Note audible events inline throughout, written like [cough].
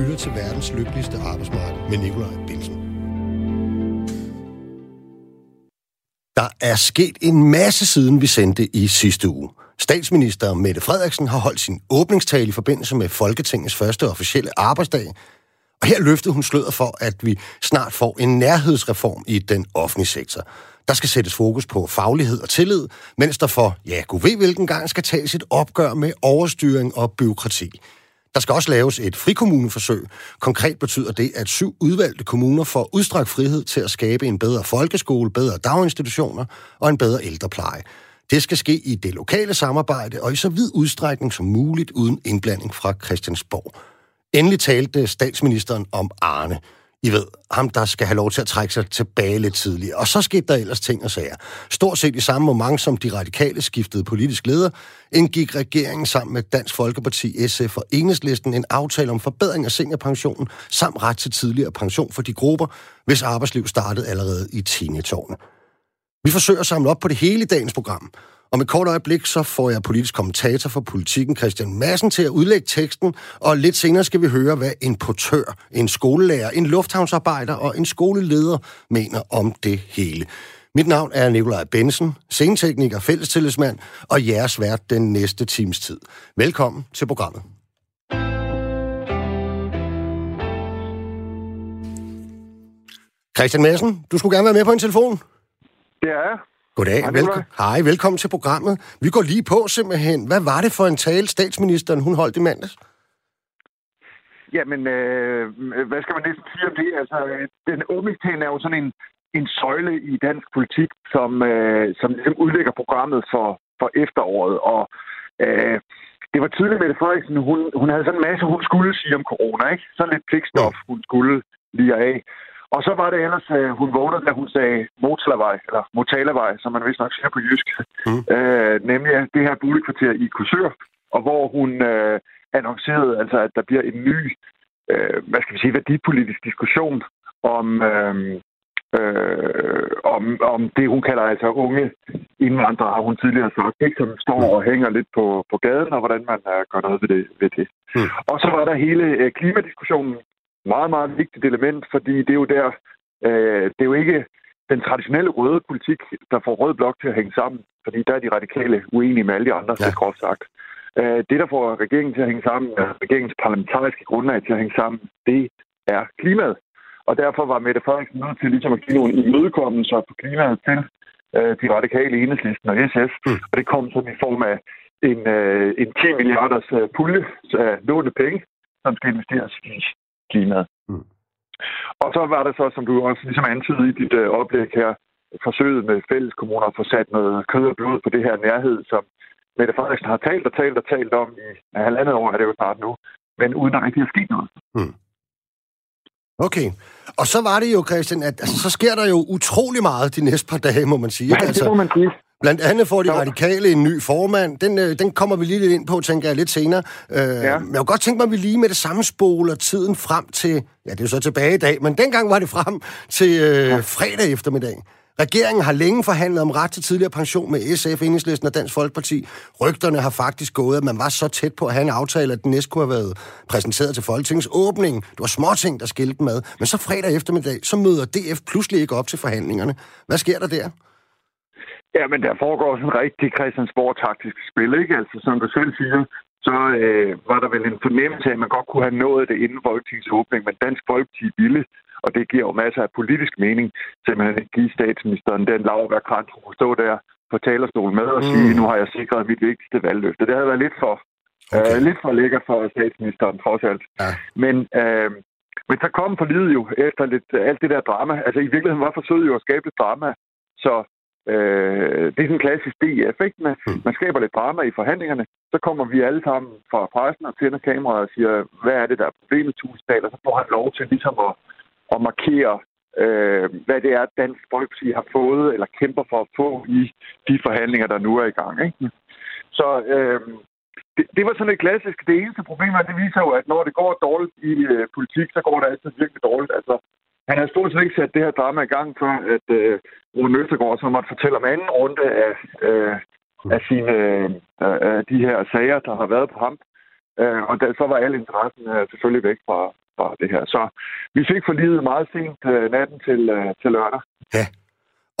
lytter til verdens lykkeligste arbejdsmarked med Nikolaj Bilsen. Der er sket en masse siden vi sendte i sidste uge. Statsminister Mette Frederiksen har holdt sin åbningstale i forbindelse med Folketingets første officielle arbejdsdag. Og her løftede hun sløret for, at vi snart får en nærhedsreform i den offentlige sektor. Der skal sættes fokus på faglighed og tillid, mens der for, ja, gud ved hvilken gang, skal tages et opgør med overstyring og byråkrati. Der skal også laves et frikommuneforsøg. Konkret betyder det, at syv udvalgte kommuner får udstrakt frihed til at skabe en bedre folkeskole, bedre daginstitutioner og en bedre ældrepleje. Det skal ske i det lokale samarbejde og i så vid udstrækning som muligt uden indblanding fra Christiansborg. Endelig talte statsministeren om Arne. I ved, ham der skal have lov til at trække sig tilbage lidt tidligere. Og så skete der ellers ting og sager. Stort set i samme moment som de radikale skiftede politisk leder, indgik regeringen sammen med Dansk Folkeparti, SF og Enhedslisten en aftale om forbedring af seniorpensionen samt ret til tidligere pension for de grupper, hvis arbejdsliv startede allerede i teenageårene. Vi forsøger at samle op på det hele i dagens program. Om et kort øjeblik, så får jeg politisk kommentator for politikken, Christian Madsen, til at udlægge teksten, og lidt senere skal vi høre, hvad en portør, en skolelærer, en lufthavnsarbejder og en skoleleder mener om det hele. Mit navn er Nikolaj Bensen, scenetekniker, fællestillidsmand og jeres vært den næste times tid. Velkommen til programmet. Christian Madsen, du skulle gerne være med på en telefon. Det er jeg. Goddag. Hej, Velkom- Hej, velkommen til programmet. Vi går lige på simpelthen. Hvad var det for en tale, statsministeren hun holdt i mandags? Jamen, øh, hvad skal man næsten sige om det? Altså, den åbningstale er jo sådan en, en søjle i dansk politik, som, øh, som ligesom udlægger programmet for, for efteråret. Og øh, det var tydeligt, at Frederiksen, hun, hun havde sådan en masse, hun skulle sige om corona, ikke? Sådan lidt pligtstof, hun skulle lige af. Og så var det ellers, øh, hun vågnede, da hun sagde Motalavej, eller Motalavej, som man vist nok siger på jysk. Mm. Øh, nemlig det her boligkvarter i Kursør, og hvor hun øh, annoncerede, altså, at der bliver en ny, øh, hvad skal vi sige, værdipolitisk diskussion om, øh, øh, om, om det, hun kalder altså unge indvandrere, har hun tidligere sagt, ikke? som står og hænger lidt på, på gaden, og hvordan man øh, gør noget ved det. Ved det. Mm. Og så var der hele øh, klimadiskussionen, meget, meget vigtigt element, fordi det er jo der, øh, det er jo ikke den traditionelle røde politik, der får rød blok til at hænge sammen, fordi der er de radikale uenige med alle de andre, ja. så groft sagt. Øh, det, der får regeringen til at hænge sammen, regeringens parlamentariske grundlag til at hænge sammen, det er klimaet. Og derfor var Mette Frederiksen nødt til ligesom at give nogle imødekommelser på klimaet til øh, de radikale enhedslisten og SF. Mm. Og det kom sådan i form af en, øh, en 10 milliarders øh, pulje af lånte penge, som skal investeres i klimaet. Mm. Og så var det så, som du også ligesom antydede i dit øh, oplæg her, forsøget med fælles kommuner at få sat noget kød og blod på det her nærhed, som Mette Frederiksen har talt og talt og talt om i halvandet år, er det jo snart nu, men uden at rigtig at ske noget. Mm. Okay. Og så var det jo, Christian, at altså, så sker der jo utrolig meget de næste par dage, må man sige. Ja, altså, det må man sige. Blandt andet får de radikale en ny formand. Den, øh, den kommer vi lige lidt ind på, tænker jeg, lidt senere. Øh, ja. Jeg kunne godt tænke mig, at vi lige med det samme spoler tiden frem til... Ja, det er jo så tilbage i dag, men dengang var det frem til øh, ja. fredag eftermiddag. Regeringen har længe forhandlet om ret til tidligere pension med SF, Enhedslisten og Dansk Folkeparti. Rygterne har faktisk gået, at man var så tæt på at have en aftale, at den næste kunne have været præsenteret til Folketingets åbning. Det var småting, der skilte med. Men så fredag eftermiddag, så møder DF pludselig ikke op til forhandlingerne. Hvad sker der der? Ja, men der foregår sådan en rigtig Christiansborg-taktisk spil, ikke? Altså, som du selv siger, så øh, var der vel en fornemmelse af, at man godt kunne have nået det inden Folketingets åbning, men Dansk Folkeparti ville, og det giver jo masser af politisk mening, simpelthen at give statsministeren den lavværkrans, hun kunne stå der på talerstolen med og sige, mm. nu har jeg sikret mit vigtigste valgløfte. Det havde været lidt for, okay. øh, lidt for lækkert for statsministeren, trods alt. Ja. Men, øh, men så kom forlidet jo efter lidt, alt det der drama. Altså i virkeligheden var forsøget jo at skabe drama, så Øh, det er sådan en klassisk DF, ikke? Man, mm. man skaber lidt drama i forhandlingerne, så kommer vi alle sammen fra pressen og tænder kameraet og siger, hvad er det, der er problemet, Tusind og så får han lov til ligesom at, at markere, øh, hvad det er, Dansk Folkeparti har fået eller kæmper for at få i de forhandlinger, der nu er i gang. Ikke? Så øh, det, det var sådan et klassisk. Det eneste problem er, det viser jo, at når det går dårligt i øh, politik, så går det altid virkelig dårligt. Altså, han havde stort set ikke sat det her drama i gang, før at øh, Rune Østergaard så måtte fortælle om anden runde af, øh, af sine øh, de her sager, der har været på ham. Øh, og der, så var al interessen øh, selvfølgelig væk fra, fra det her. Så vi fik forlidet meget sent øh, natten til, øh, til lørdag. Ja,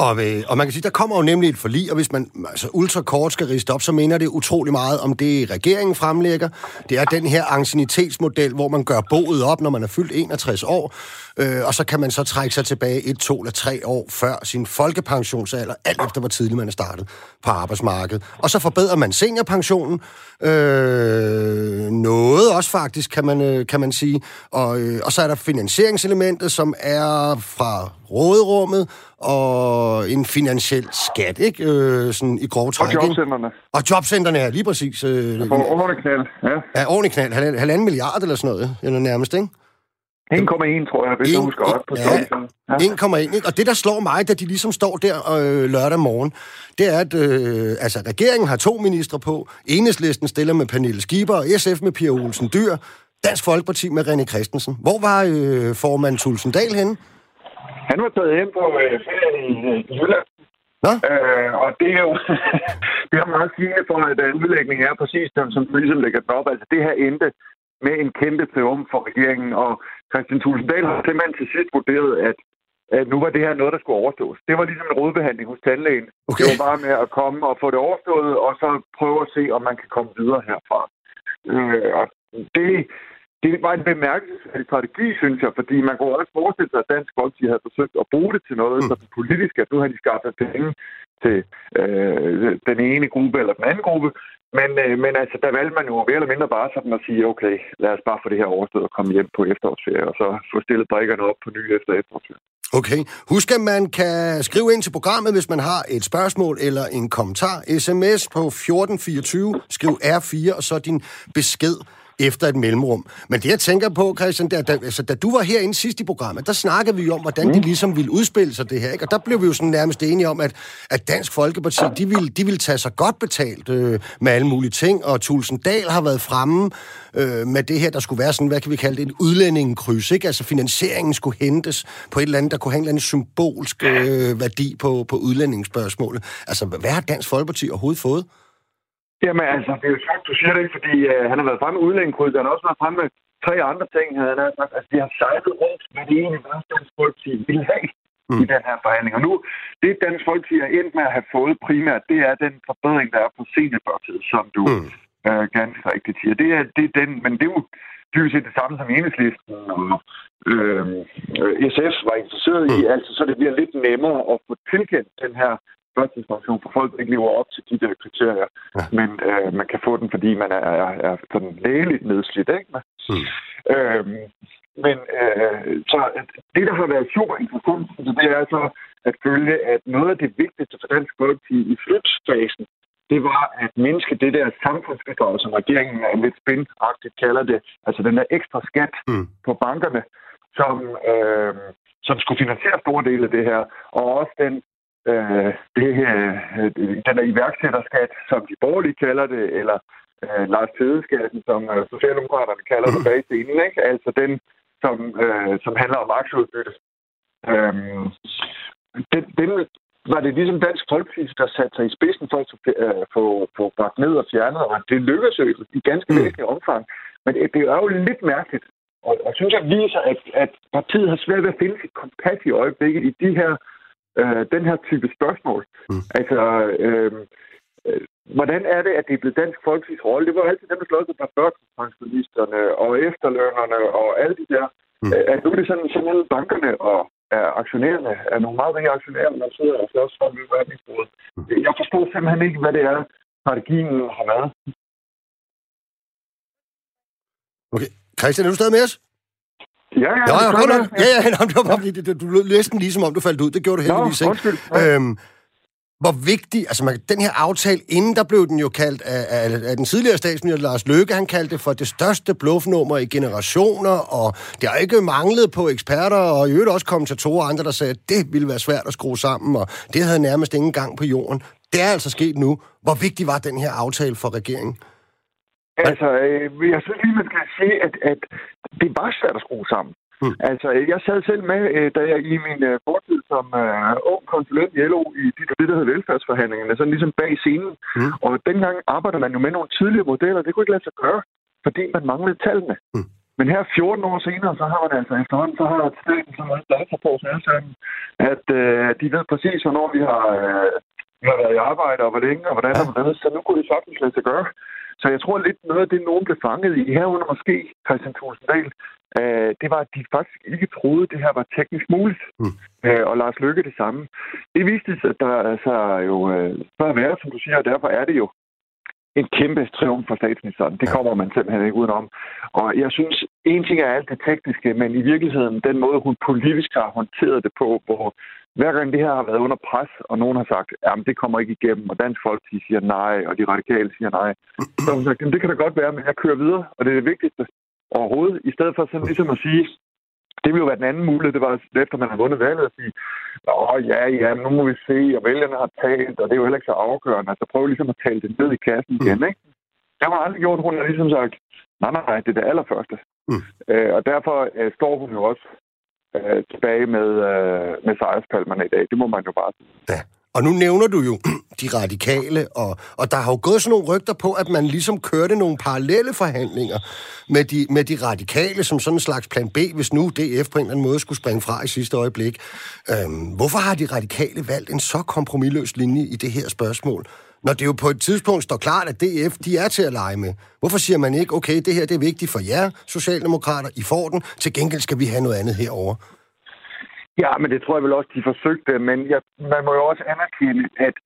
og, øh, og man kan sige, der kommer jo nemlig et forlig, og hvis man altså, ultrakort skal riste op, så mener det utrolig meget om det, regeringen fremlægger. Det er den her ancienitetsmodel, hvor man gør boet op, når man er fyldt 61 år, øh, og så kan man så trække sig tilbage et, to eller tre år før sin folkepensionsalder, alt efter hvor tidligt man er startet på arbejdsmarkedet. Og så forbedrer man seniorpensionen, øh, noget også faktisk, kan man, øh, kan man sige. Og, øh, og så er der finansieringselementet, som er fra råderummet, og en finansiel skat, ikke? Øh, sådan i grove træk. Og jobcentrene. Og jobcentrene er lige præcis. Øh, for ordentlig knald, ja. Ja, ordentlig knald. Halvanden milliard eller sådan noget, eller nærmest, ikke? 1,1, tror jeg, hvis jeg husker op på ja, ja. 1,1. Og det, der slår mig, da de ligesom står der øh, lørdag morgen, det er, at øh, altså, regeringen har to ministre på. Enhedslisten stiller med Pernille Schieber, og SF med Pia Olsen Dyr. Dansk Folkeparti med René Christensen. Hvor var øh, formand Tulsendal henne? Han var taget hen på øh, ferie i, i Jylland. Nå? Øh, og det er jo [laughs] det er meget sigende for, at udlægningen er præcis den, som ligesom lægger den op. Altså det her endte med en kæmpe triumf for regeringen, og Christian Tulsendal har simpelthen til sidst vurderet, at, at nu var det her noget, der skulle overstås. Det var ligesom en rådbehandling hos tandlægen. Okay. Det var bare med at komme og få det overstået, og så prøve at se, om man kan komme videre herfra. Øh, og det, det var en bemærkelsesværdig strategi, synes jeg, fordi man kunne også forestille sig, at Dansk Folkeparti havde forsøgt at bruge det til noget mm. sådan politisk, at nu har de skaffet penge til øh, den ene gruppe eller den anden gruppe. Men, øh, men altså, der valgte man jo mere eller mindre bare sådan at sige, okay, lad os bare få det her overstået og komme hjem på efterårsferie, og så få stillet drikkerne op på ny efter efterårsferie. Okay. Husk, at man kan skrive ind til programmet, hvis man har et spørgsmål eller en kommentar. SMS på 1424, skriv R4, og så din besked efter et mellemrum. Men det, jeg tænker på, Christian, der, da, altså, da du var herinde sidst i programmet, der snakkede vi jo om, hvordan mm. det ligesom ville udspille sig, det her. Ikke? Og der blev vi jo sådan nærmest enige om, at, at Dansk Folkeparti, de ville, de ville tage sig godt betalt øh, med alle mulige ting, og Tulsendal har været fremme øh, med det her, der skulle være sådan, hvad kan vi kalde det, en udlændingekryds, ikke? Altså finansieringen skulle hentes på et eller andet, der kunne have en eller anden symbolsk øh, værdi på, på udlændingsspørgsmålet. Altså, hvad har Dansk Folkeparti overhovedet fået? Jamen altså, det er jo sagt, du siger det fordi uh, han har været fremme med udlændingekryds, han har også været fremme med tre andre ting, han har sagt. Altså, de har sejlet rundt, hvad det egentlig var, Dansk Folkeparti ville have mm. i den her forhandling. Og nu, det Dansk Folkeparti er endt med at have fået primært, det er den forbedring, der er på seniorbørtid, som du mm. uh, ganske rigtigt siger. Det er, det er den, men det er jo dybest set det samme som enhedslisten og øh, SF var interesseret i, mm. altså så det bliver lidt nemmere at få tilkendt den her førtidspension for folk, der ikke lever op til de der kriterier. Ja. Men øh, man kan få den, fordi man er, er, er sådan lægeligt nedslidt. Ikke? Mm. Øhm, men øh, så det, der har været super interessant, det er altså at følge, at noget af det vigtigste for Dansk Folkeparti i slutfasen, det var at mindske det der samfundsbidrag, som regeringen er lidt spændagtigt kalder det, altså den der ekstra skat mm. på bankerne, som, øh, som skulle finansiere store dele af det her, og også den øh, det øh, den der iværksætterskat, som de borgerlige kalder det, eller øh, Lars Tedeskatten, som øh, Socialdemokraterne kalder det bag scenen, ikke? altså den, som, øh, som handler om aktieudbytte. Øh, den, den var det ligesom Dansk Folkeparti, der satte sig i spidsen for at øh, få, få bragt ned og fjernet, og det lykkedes jo i ganske mm. væsentlig omfang. Men det, det er jo lidt mærkeligt, og, og synes jeg viser, at, at partiet har svært ved at finde sit kompas i øjeblikket i de her øh, den her type spørgsmål. Mm. Altså, øh, øh, hvordan er det, at det er blevet dansk folkets rolle? Det var altid dem, der slåede sig på førtidspensionisterne og efterlønnerne og alle de der. Mm. Øh, at nu er det sådan, sådan bankerne og er aktionærerne er nogle meget rige aktionærer, der sidder og slås for forhandlingsbordet. Mm. Jeg forstår simpelthen ikke, hvad det er, strategien har været. Okay. Christian, er du stadig med os? Ja, ja, ja, ja, godt nok. Ja, ja, ja, det var, det, du, læste den lige som om, du faldt ud. Det gjorde du heldigvis Nå, ikke. Ja. Øhm, hvor vigtig, altså man, den her aftale, inden der blev den jo kaldt af, af, af den tidligere statsminister Lars Løkke, han kaldte det for det største bluffnummer i generationer, og det har ikke manglet på eksperter, og i øvrigt også kommentatorer og andre, der sagde, at det ville være svært at skrue sammen, og det havde nærmest ingen gang på jorden. Det er altså sket nu. Hvor vigtig var den her aftale for regeringen? Altså, øh, jeg synes lige, man skal sige, at, at det var svært at skrue sammen. Mm. Altså, jeg sad selv med, øh, da jeg i min uh, fortid som uh, ung konsulent i LO i det, det der hedder velfærdsforhandlingerne, sådan ligesom bag scenen. Mm. Og dengang arbejder man jo med nogle tidlige modeller. Det kunne ikke lade sig gøre, fordi man manglede tallene. Mm. Men her 14 år senere, så har man altså efterhånden, så har staten så meget data på os alle sammen, at øh, de ved præcis, hvornår vi har, øh, vi har været i arbejde, og hvor længe, og hvordan og hvordan. Så nu kunne det sagtens lade sig gøre. Så jeg tror lidt noget af det, nogen blev fanget i, herunder måske Christian Tulsendal, øh, det var, at de faktisk ikke troede, at det her var teknisk muligt. Mm. Øh, og Lars Lykke det samme. Det viste sig, at der altså jo øh, bør være, som du siger, og derfor er det jo en kæmpe triumf for statsministeren. Det kommer man simpelthen ikke udenom. Og jeg synes, en ting er alt det tekniske, men i virkeligheden den måde, hun politisk har håndteret det på, hvor hver gang det her har været under pres, og nogen har sagt, at det kommer ikke igennem, og Dansk Folkeparti siger nej, og de radikale siger nej, så har hun sagt, det kan da godt være, men jeg kører videre, og det er det vigtigste overhovedet, i stedet for sådan ligesom at sige, det ville jo være den anden mulighed, det var efter man har vundet valget at sige, åh ja, ja, nu må vi se, og vælgerne har talt, og det er jo heller ikke så afgørende. Altså prøv ligesom at tale det ned i kassen igen, mm. ikke? Det har aldrig gjort. Hun har ligesom sagt, nej, nej, det er det allerførste. Mm. Øh, og derfor øh, står hun jo også øh, tilbage med, øh, med sejrspalmerne i dag. Det må man jo bare sige. Ja. Og nu nævner du jo [clears throat] de radikale, og, og der har jo gået sådan nogle rygter på, at man ligesom kørte nogle parallelle forhandlinger med de, med de radikale, som sådan en slags plan B, hvis nu DF på en eller anden måde skulle springe fra i sidste øjeblik. Øhm, hvorfor har de radikale valgt en så kompromilløs linje i det her spørgsmål? Når det jo på et tidspunkt står klart, at DF de er til at lege med. Hvorfor siger man ikke, okay, det her det er vigtigt for jer, Socialdemokrater, I får den, til gengæld skal vi have noget andet herover. Ja, men det tror jeg vel også, de forsøgte. Men jeg, man må jo også anerkende, at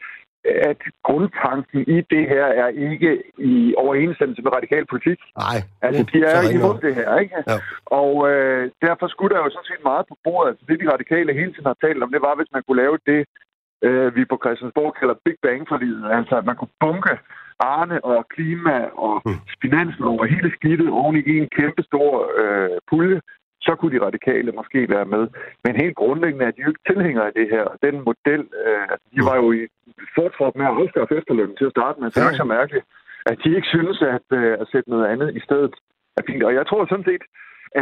at grundtanken i det her er ikke i overensstemmelse med radikal politik. Nej. Altså, de er imod det her, ikke? Ja. Og øh, derfor skulle der jo sådan set meget på bordet. Altså, det de radikale hele tiden har talt om, det var, hvis man kunne lave det, øh, vi på Christiansborg kalder Big bang livet. Altså, at man kunne bunke Arne og klima og mm. finanslov og hele skidtet oven i en kæmpe stor øh, pulje, så kunne de radikale måske være med. Men helt grundlæggende er de jo ikke tilhængere af det her. Den model, øh, altså, de var jo i fortrop med at afskaffe efterlønnen til at starte med, så det er ikke så mærkeligt, at de ikke synes, at, øh, at sætte noget andet i stedet er fint. Og jeg tror sådan set,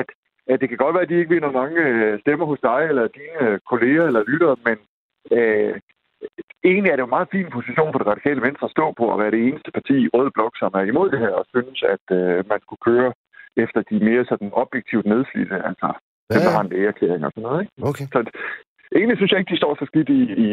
at, at det kan godt være, at de ikke vinder mange øh, stemmer hos dig eller dine øh, kolleger eller lyttere, men øh, egentlig er det jo en meget fin position for det radikale venstre at stå på at være det eneste parti i Røde Blok, som er imod det her og synes, at øh, man skulle køre efter de mere sådan objektivt nedslidte, altså ja, ja. har en lægeerklæring og sådan noget. Ikke? Okay. Så egentlig synes jeg ikke, de står så skidt i, i,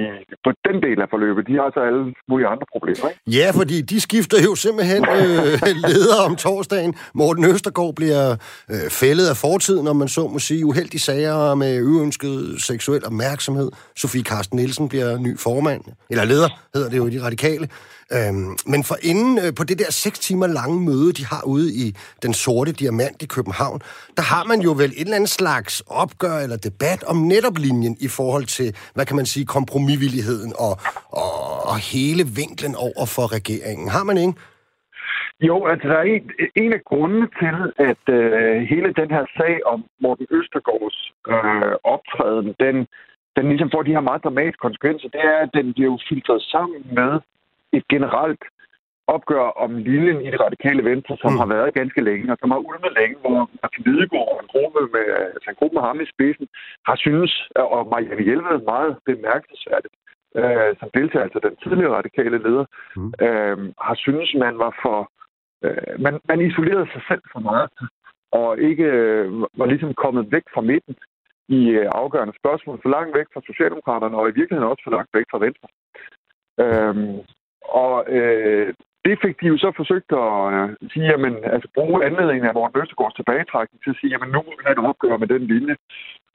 på den del af forløbet. De har altså alle mulige andre problemer. Ikke? Ja, fordi de skifter jo simpelthen øh, [laughs] leder om torsdagen. Morten Østergaard bliver øh, fældet af fortiden, når man så må sige, uheldige sager med uønsket seksuel opmærksomhed. Sofie Karsten Nielsen bliver ny formand, eller leder hedder det jo i de radikale. Øhm, men for inden øh, på det der seks timer lange møde, de har ude i den sorte diamant i København, der har man jo vel et eller andet slags opgør eller debat om netop linjen i forhold til, hvad kan man sige, kompromisvilligheden og, og, og hele vinklen over for regeringen. Har man ikke? Jo, altså der er en, en af grundene til, at øh, hele den her sag om Morten Østergaards øh, optræden, den, den ligesom får de her meget dramatiske konsekvenser, det er, at den bliver jo filtreret sammen med et generelt opgør om linjen i det radikale venstre, som mm. har været ganske længe, og som har ulmet længe, hvor Martin Lidegaard og en gruppe med, altså en gruppe med ham i spidsen, har synes, og Marianne Hjelved meget bemærkelsesværdigt, øh, som deltager, altså den tidligere radikale leder, mm. øh, har synes, man var for... Øh, man, man isolerede sig selv for meget, og ikke øh, var ligesom kommet væk fra midten i øh, afgørende spørgsmål, for langt væk fra Socialdemokraterne, og i virkeligheden også for langt væk fra Venstre. Øhm, og øh, det fik de jo så forsøgt at øh, sige, jamen, altså bruge anledningen af Morten Østergaards tilbagetrækning til at sige, jamen nu må vi have et opgør med den linje.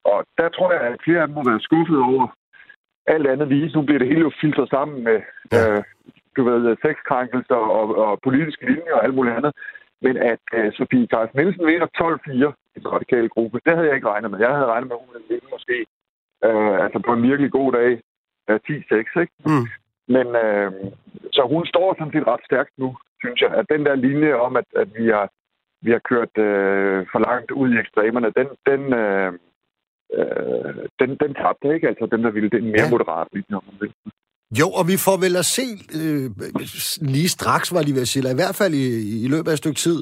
Og der tror jeg, at flere af dem må være skuffet over alt andet lige. Nu bliver det hele jo filtret sammen med, ja. øh, du ved, sexkrænkelser og, og politiske linjer og alt muligt andet. Men at øh, Sofie Carsten Nielsen vinder 12-4 i den radikale gruppe, det havde jeg ikke regnet med. Jeg havde regnet med, at hun ville vinde måske øh, altså på en virkelig god dag øh, 10-6, ikke? Mm. Men øh, så hun står sådan set ret stærkt nu, synes jeg. At den der linje om, at, at vi har vi har kørt øh, for langt ud i ekstremerne, den, den, øh, øh, den, den tabte ikke. Altså den der ville, den mere ja. moderat linje, om man vil. Jo, og vi får vel at se øh, lige straks, var de ved at sige, eller i hvert fald i, i løbet af et stykke tid.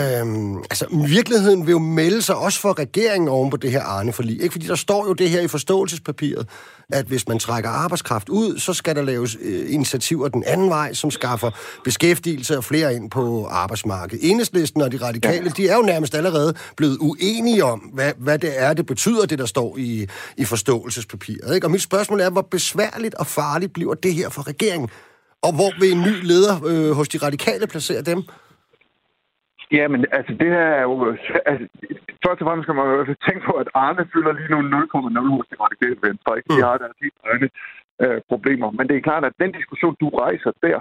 Øh, altså, virkeligheden vil jo melde sig også for regeringen oven på det her Arne forlig. Ikke fordi der står jo det her i forståelsespapiret, at hvis man trækker arbejdskraft ud, så skal der laves øh, initiativer den anden vej, som skaffer beskæftigelse og flere ind på arbejdsmarkedet. Enhedslisten og de radikale, ja. de er jo nærmest allerede blevet uenige om, hvad, hvad det er, det betyder, det der står i, i forståelsespapiret. Ikke? Og mit spørgsmål er, hvor besværligt og farligt bliver det her for regeringen? Og hvor vil en ny leder øh, hos de radikale placere dem? Ja, men altså det her er jo... Altså, først og fremmest skal man jo tænke på, at Arne fylder lige nu 0,0 hos de radikale venstre. Ikke? De mm. har deres helt egne øh, problemer. Men det er klart, at den diskussion, du rejser der,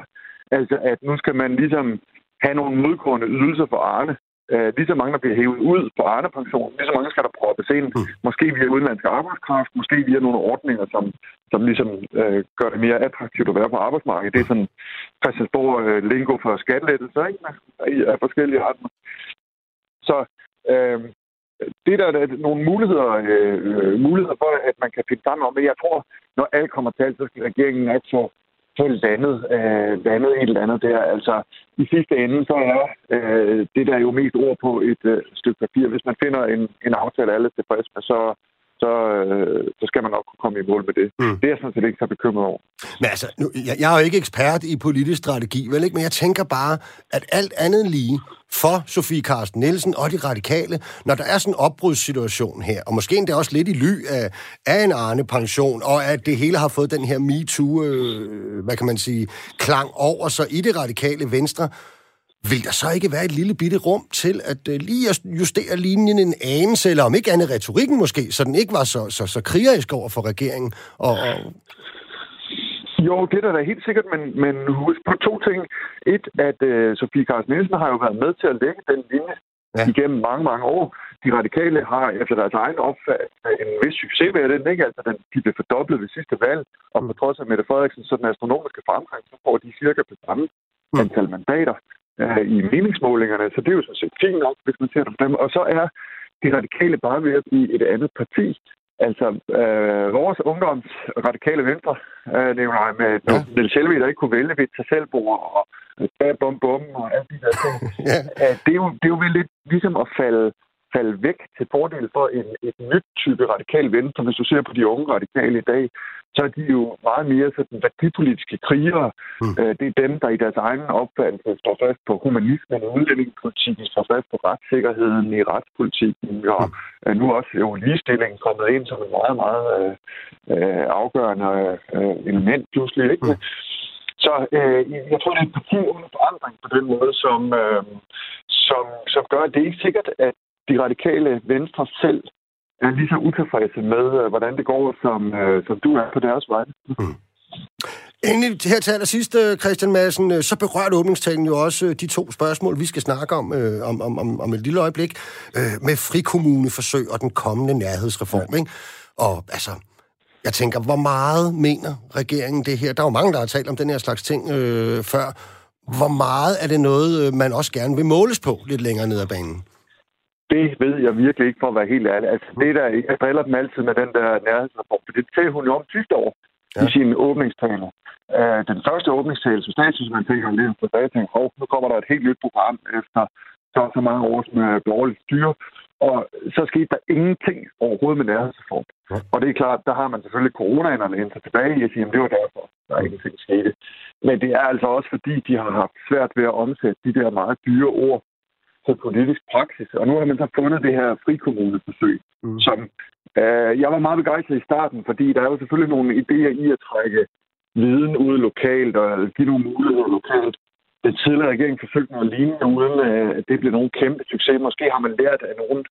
altså at nu skal man ligesom have nogle modgående ydelser for Arne, øh, lige så mange, der bliver hævet ud på Arne-pension, lige så mange skal der proppes ind, mm. måske via udenlandsk arbejdskraft, måske via nogle ordninger, som, som ligesom øh, gør det mere attraktivt at være på arbejdsmarkedet. Det er sådan Christiansborg øh, lingo for skattelettelser, ikke? Af forskellige retninger. Så øh, det der er nogle muligheder, øh, muligheder for, at man kan finde sammen om, men jeg tror, når alt kommer til alt, så skal regeringen altså selv landet, øh, landet et eller andet der. Altså, i sidste ende, så er øh, det der jo mest ord på et øh, stykke papir. Hvis man finder en, en aftale, alle tilfreds med, så, så, øh, så skal man nok kunne komme i mål med det. Mm. Det er jeg sådan set ikke så bekymret over. Men altså, nu, jeg, jeg er jo ikke ekspert i politisk strategi, vel ikke? Men jeg tænker bare, at alt andet lige, for Sofie Carsten Nielsen og de radikale, når der er sådan en opbrudssituation her, og måske endda også lidt i ly af, af en Arne-pension, og at det hele har fået den her MeToo, øh, hvad kan man sige, klang over sig i det radikale venstre, vil der så ikke være et lille bitte rum til at uh, lige justere linjen en anelse, eller om ikke andet retorikken måske, så den ikke var så, så, så krigerisk over for regeringen? Og, og... Jo, det er da helt sikkert, men, men husk på to ting. Et, at uh, Sofie Carsten Nielsen har jo været med til at lægge den linje ja. igennem mange, mange år. De radikale har efter deres egen opfattelse en vis succes med den, ikke? Altså, den, de blev fordoblet ved sidste valg, og på trods af Mette Frederiksen, så den astronomiske fremgang, så får de cirka på samme mm. antal mandater øh, i meningsmålingerne, så det er jo sådan set fint nok, hvis man ser det på dem. Og så er de radikale bare ved at blive et andet parti. Altså, øh, vores ungdoms radikale venstre, øh, nævner jeg med ja. Niels Helve, der ikke kunne vælge ved et tasselbord og bag bum bum og alt de der ting. [laughs] ja. øh, det, er jo, det er jo vel lidt ligesom at falde falde væk til fordel for en, et nyt type radikal venstre. Hvis du ser på de unge radikale i dag, så er de jo meget mere sådan værdipolitiske krigere. Mm. Øh, det er dem, der i deres egen opfattelse står fast på humanismen og udlændingepolitikken, står fast på retssikkerheden i retspolitikken, og mm. nu også jo ligestillingen kommet ind som en meget, meget øh, øh afgørende øh, element pludselig. Ikke? Mm. Så øh, jeg tror, det er et parti under forandring på den måde, som, øh, som, som gør, at det er ikke sikkert, at de radikale venstre selv er lige så utilfredse med, øh, hvordan det går, som, øh, som du er på deres vej. Mm. Endelig her til allersidst, øh, Christian Madsen, så berørte åbningstalen jo også de to spørgsmål, vi skal snakke om øh, om, om, om et lille øjeblik, øh, med frikommuneforsøg og den kommende nærhedsreform. Ja. Ikke? Og altså, jeg tænker, hvor meget mener regeringen det her? Der er jo mange, der har talt om den her slags ting øh, før. Hvor meget er det noget, man også gerne vil måles på lidt længere ned ad banen? Det ved jeg virkelig ikke, for at være helt ærlig. Altså, det der, jeg driller dem altid med den der nærhedsreform, for det talte hun jo om sidste år ja. i sin åbningstale. Uh, den første åbningstale, som statsministeren tænker lidt på tilbage, tænker, hov, nu kommer der et helt nyt program efter så, så mange år med dårligt styre. Og så skete der ingenting overhovedet med nærhedsreform. Ja. Og det er klart, der har man selvfølgelig coronaerne ind sig tilbage i at sige, at det var derfor, der er ingenting skete. Men det er altså også fordi, de har haft svært ved at omsætte de der meget dyre ord til politisk praksis. Og nu har man så fundet det her frikommuneforsøg, mm. som øh, jeg var meget begejstret i starten, fordi der er jo selvfølgelig nogle idéer i at trække viden ud lokalt og give nogle muligheder lokalt. Den tidligere regering forsøgte noget lignende, uden at det blev nogen kæmpe succes. Måske har man lært af nogen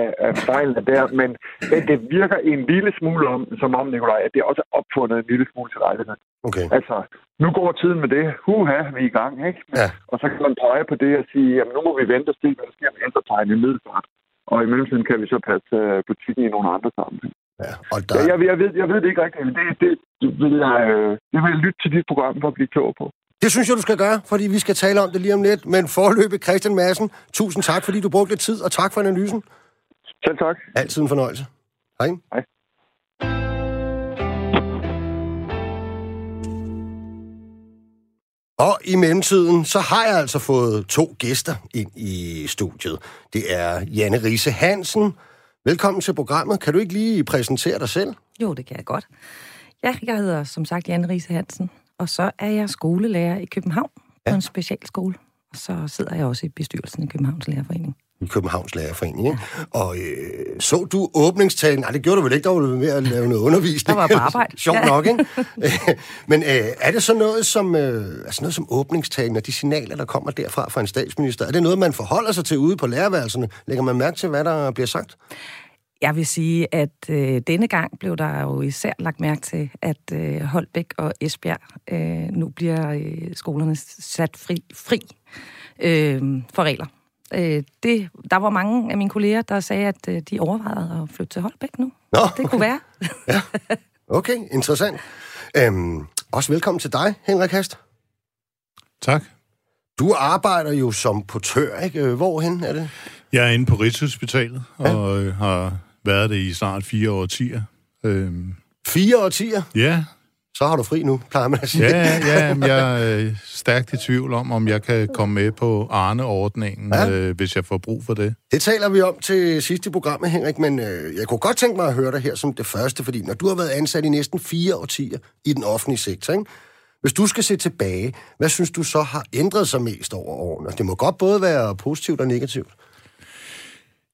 af, af fejlene der, men, men det virker en lille smule om, som om, Nikolaj, at det også er opfundet en lille smule til lejligheden. Okay. Altså, nu går tiden med det. Huha, vi er i gang, ikke? Ja. Og så kan man pege på det og sige, jamen nu må vi vente og se, hvad der sker med ældretegn i middelfart. Og i mellemtiden kan vi så passe uh, butikken i nogle andre sammenhæng. Ja, og der... ja, jeg, jeg, ved, jeg ved det ikke rigtigt. Det, det, det vil jeg, øh, jeg vil lytte til dit program for at blive klog på. Det synes jeg, du skal gøre, fordi vi skal tale om det lige om lidt. Men forløbet Christian Madsen, tusind tak, fordi du brugte lidt tid, og tak for analysen. Selv tak. Altid en fornøjelse. Hej. Hej. Og i mellemtiden, så har jeg altså fået to gæster ind i studiet. Det er Janne Riese Hansen. Velkommen til programmet. Kan du ikke lige præsentere dig selv? Jo, det kan jeg godt. Ja, jeg hedder som sagt Jan Riese Hansen, og så er jeg skolelærer i København ja. på en specialskole. Og så sidder jeg også i bestyrelsen i Københavns Lærerforening Københavns Lærerforening. Ikke? Og øh, så du åbningstalen? Nej, det gjorde du vel ikke, der var du ved at lave noget undervisning. Der var på arbejde. Sjovt ja. nok, ikke? [laughs] Men øh, er det så noget som, øh, altså noget som åbningstalen og de signaler, der kommer derfra fra en statsminister? Er det noget, man forholder sig til ude på lærerværelserne? Lægger man mærke til, hvad der bliver sagt? Jeg vil sige, at øh, denne gang blev der jo især lagt mærke til, at øh, Holbæk og Esbjerg øh, nu bliver øh, skolerne sat fri, fri øh, for regler. Øh, det, der var mange af mine kolleger, der sagde, at øh, de overvejede at flytte til Holbæk nu. Nå, det kunne være. ja. Okay, interessant. Øhm, også velkommen til dig, Henrik Hast. Tak. Du arbejder jo som portør, ikke? Øh, hvorhen er det? Jeg er inde på Rigshospitalet, ja. og øh, har været det i snart fire årtier. Øhm. Fire årtier? Ja, så har du fri nu, plejer man at sige. Ja, ja, jeg er øh, stærkt i tvivl om, om jeg kan komme med på Arne-ordningen, ja. øh, hvis jeg får brug for det. Det taler vi om til sidste program, Henrik, men øh, jeg kunne godt tænke mig at høre dig her som det første, fordi når du har været ansat i næsten fire årtier i den offentlige sektor, ikke? hvis du skal se tilbage, hvad synes du så har ændret sig mest over årene? Det må godt både være positivt og negativt.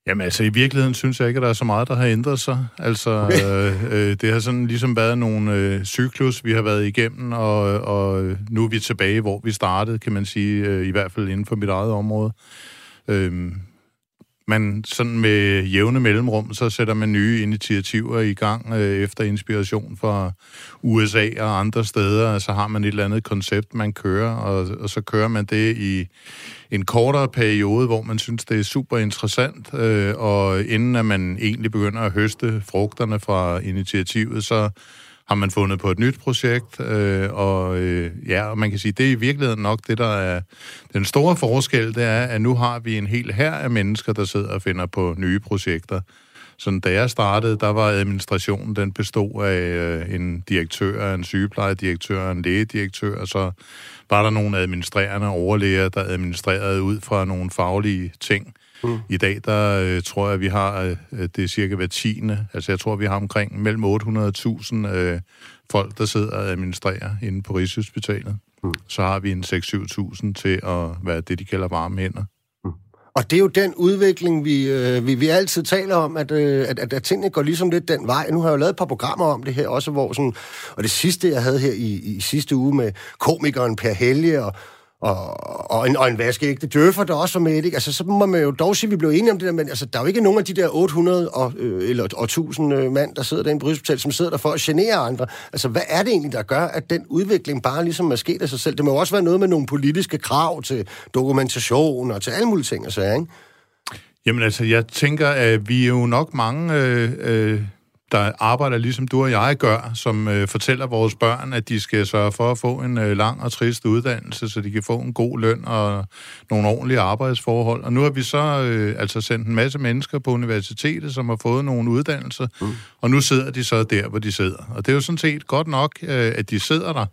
Jamen altså, i virkeligheden synes jeg ikke, at der er så meget, der har ændret sig. Altså, [laughs] øh, øh, det har sådan ligesom været nogle øh, cyklus, vi har været igennem, og, og nu er vi tilbage, hvor vi startede, kan man sige, øh, i hvert fald inden for mit eget område. Øh, man sådan med jævne mellemrum, så sætter man nye initiativer i gang øh, efter inspiration fra USA og andre steder. Så har man et eller andet koncept, man kører, og, og så kører man det i en kortere periode, hvor man synes, det er super interessant. Øh, og inden at man egentlig begynder at høste frugterne fra initiativet, så har man fundet på et nyt projekt, øh, og øh, ja, og man kan sige, det er i virkeligheden nok det, der er den store forskel, det er, at nu har vi en hel her af mennesker, der sidder og finder på nye projekter. Så da jeg startede, der var administrationen, den bestod af øh, en direktør, en sygeplejedirektør, en lægedirektør, og så var der nogle administrerende overlæger, der administrerede ud fra nogle faglige ting. Mm. I dag, der øh, tror jeg, vi har, øh, det er cirka hver tiende, altså jeg tror, vi har omkring mellem 800.000 øh, folk, der sidder og administrerer inde på Rigshospitalet. Mm. Så har vi en 6-7.000 til at være det, de kalder varme hænder. Mm. Og det er jo den udvikling, vi, øh, vi, vi altid taler om, at, øh, at, at, at tingene går ligesom lidt den vej. Nu har jeg jo lavet et par programmer om det her også, hvor sådan, og det sidste, jeg havde her i, i sidste uge med komikeren Per Helge og, og, og, en, og en vaskeægte døffer, der også var med, ikke? Altså, så må man jo dog sige, at vi blev enige om det der, men altså, der er jo ikke nogen af de der 800 og, øh, eller og 1000 øh, mand, der sidder derinde på Rigshospitalet, som sidder der for at genere andre. Altså, hvad er det egentlig, der gør, at den udvikling bare ligesom er sket af sig selv? Det må jo også være noget med nogle politiske krav til dokumentation og til alle mulige ting og så, ikke? Jamen altså, jeg tænker, at vi er jo nok mange øh, øh, der arbejder ligesom du og jeg gør, som øh, fortæller vores børn, at de skal sørge for at få en øh, lang og trist uddannelse, så de kan få en god løn og nogle ordentlige arbejdsforhold. Og nu har vi så øh, altså sendt en masse mennesker på universitetet, som har fået nogle uddannelser, mm. og nu sidder de så der, hvor de sidder. Og det er jo sådan set godt nok, øh, at de sidder der,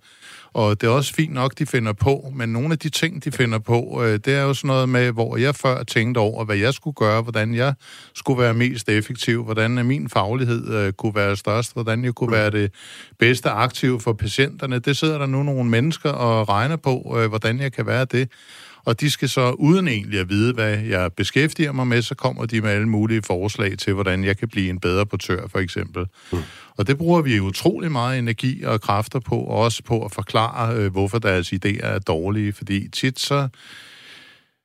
og det er også fint nok, de finder på, men nogle af de ting, de finder på, øh, det er jo sådan noget med, hvor jeg før tænkte over, hvad jeg skulle gøre, hvordan jeg skulle være mest effektiv, hvordan min faglighed øh, kunne være størst, hvordan jeg kunne være det bedste aktiv for patienterne. Det sidder der nu nogle mennesker og regner på, øh, hvordan jeg kan være det og de skal så uden egentlig at vide, hvad jeg beskæftiger mig med, så kommer de med alle mulige forslag til, hvordan jeg kan blive en bedre portør, for eksempel. Mm. Og det bruger vi utrolig meget energi og kræfter på, og også på at forklare, øh, hvorfor deres idéer er dårlige, fordi tit så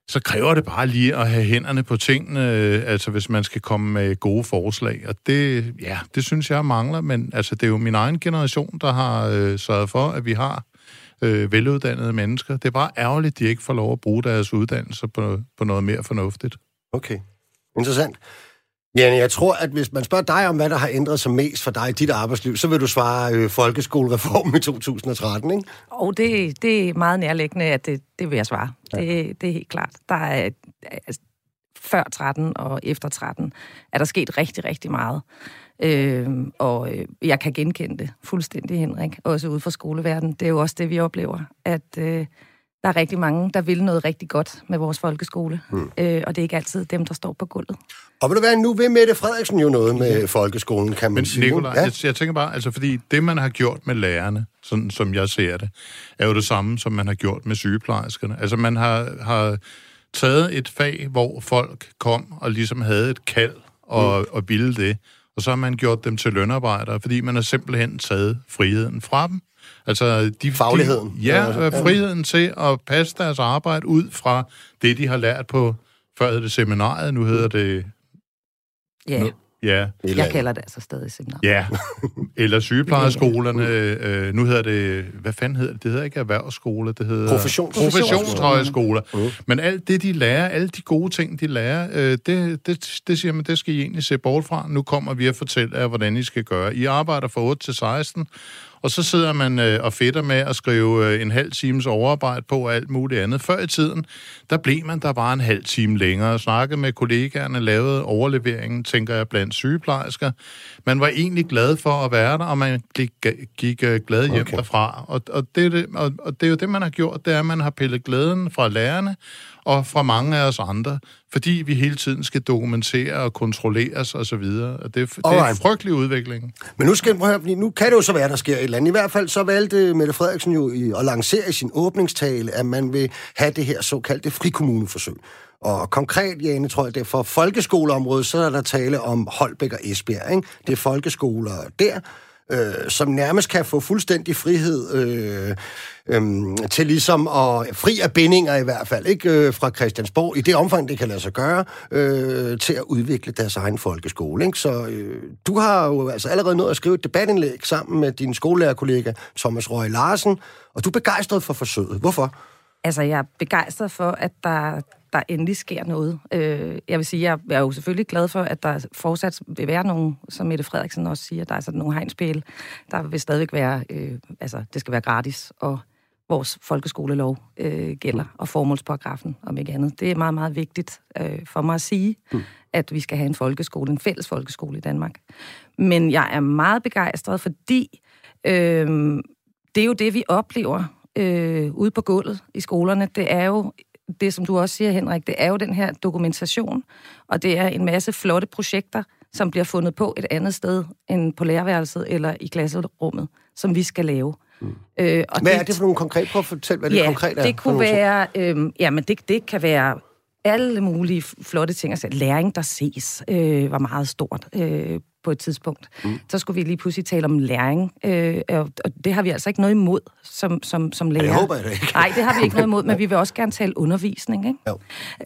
så kræver det bare lige at have hænderne på tingene, øh, altså hvis man skal komme med gode forslag. Og det, ja, det synes jeg mangler, men altså det er jo min egen generation, der har øh, sørget for, at vi har øh, veluddannede mennesker. Det er bare ærgerligt, at de ikke får lov at bruge deres uddannelse på, på noget mere fornuftigt. Okay, interessant. Janne, jeg tror, at hvis man spørger dig om, hvad der har ændret sig mest for dig i dit arbejdsliv, så vil du svare øh, folkeskolereformen i 2013, ikke? Og det, det er meget nærliggende, at det, det vil jeg svare. Ja. Det, det er helt klart. Der er, altså, før 13 og efter 13 er der sket rigtig, rigtig meget. Øh, og jeg kan genkende det fuldstændig, Henrik, også ude fra skoleverdenen. Det er jo også det, vi oplever, at øh, Der er rigtig mange, der vil noget rigtig godt med vores folkeskole, mm. øh, og det er ikke altid dem, der står på gulvet. Og vil du være, nu ved Mette Frederiksen jo noget med folkeskolen, kan man Men sige. Nicolaj, ja. jeg, jeg tænker bare, altså fordi det, man har gjort med lærerne, sådan som jeg ser det, er jo det samme, som man har gjort med sygeplejerskerne. Altså man har, har taget et fag, hvor folk kom og ligesom havde et kald og, mm. og ville det, og så har man gjort dem til lønarbejdere, fordi man har simpelthen taget friheden fra dem. Altså de, Fagligheden. De, ja, friheden til at passe deres arbejde ud fra det, de har lært på, før hed det seminariet, nu hedder det... Ja. Ja. Jeg kalder det altså stadig seminar. Ja, eller sygeplejerskolerne. Øh, nu hedder det, hvad fanden hedder det? Det hedder ikke erhvervsskole, det hedder... Professions. Professionshøjskoler. Mm. Men alt det, de lærer, alle de gode ting, de lærer, øh, det, det, det siger man, det skal I egentlig se bort fra. Nu kommer vi at fortælle jer, hvordan I skal gøre. I arbejder fra 8 til 16, og så sidder man øh, og fedter med at skrive øh, en halv times overarbejde på og alt muligt andet. Før i tiden, der blev man der bare en halv time længere og snakkede med kollegaerne, lavede overleveringen, tænker jeg, blandt sygeplejersker. Man var egentlig glad for at være der, og man gik, gik øh, glad hjem okay. derfra. Og, og, det, det, og, og det er jo det, man har gjort, det er, at man har pillet glæden fra lærerne, og fra mange af os andre, fordi vi hele tiden skal dokumentere og kontrolleres og så videre. Og det, det er en frygtelig udvikling. Men nu, skal, nu kan det jo så være, der sker et eller andet. I hvert fald så valgte Mette Frederiksen jo i, at lancere i sin åbningstale, at man vil have det her såkaldte frikommuneforsøg. Og konkret, Jane, tror jeg, det er for folkeskoleområdet, så er der tale om Holbæk og Esbjerg. Ikke? Det er folkeskoler der, øh, som nærmest kan få fuldstændig frihed øh, øh, til ligesom at fri af bindinger i hvert fald, ikke øh, fra Christiansborg, i det omfang, det kan lade sig gøre, øh, til at udvikle deres egen folkeskole. Ikke? Så øh, du har jo altså allerede nået at skrive et debatindlæg sammen med din skolelærerkollega Thomas Røg Larsen, og du er begejstret for forsøget. Hvorfor? Altså, jeg er begejstret for, at der, der endelig sker noget. Øh, jeg vil sige, jeg er jo selvfølgelig glad for, at der fortsat vil være nogen, som Mette Frederiksen også siger, der er sådan nogle hegnspæle. Der vil stadigvæk være, øh, altså, det skal være gratis, og vores folkeskolelov øh, gælder, og formålsparagrafen, om ikke andet. Det er meget, meget vigtigt øh, for mig at sige, mm. at vi skal have en folkeskole, en fælles folkeskole i Danmark. Men jeg er meget begejstret, fordi øh, det er jo det, vi oplever øh, ude på gulvet i skolerne. Det er jo det, som du også siger, Henrik, det er jo den her dokumentation, og det er en masse flotte projekter, som bliver fundet på et andet sted end på lærerværelset eller i klasserummet, som vi skal lave. Mm. Øh, og hvad det, er det for nogle konkret? Prøv at fortælle, hvad det ja, konkret er. det kunne være... Øh, jamen, det, det kan være alle mulige flotte ting. Altså, læring, der ses, øh, var meget stort øh, på et tidspunkt. Mm. Så skulle vi lige pludselig tale om læring, øh, og det har vi altså ikke noget imod som, som, som lærer. Jeg håber jeg det ikke. Nej, det har vi ikke noget imod, [laughs] men vi vil også gerne tale undervisning. Ikke? Jo.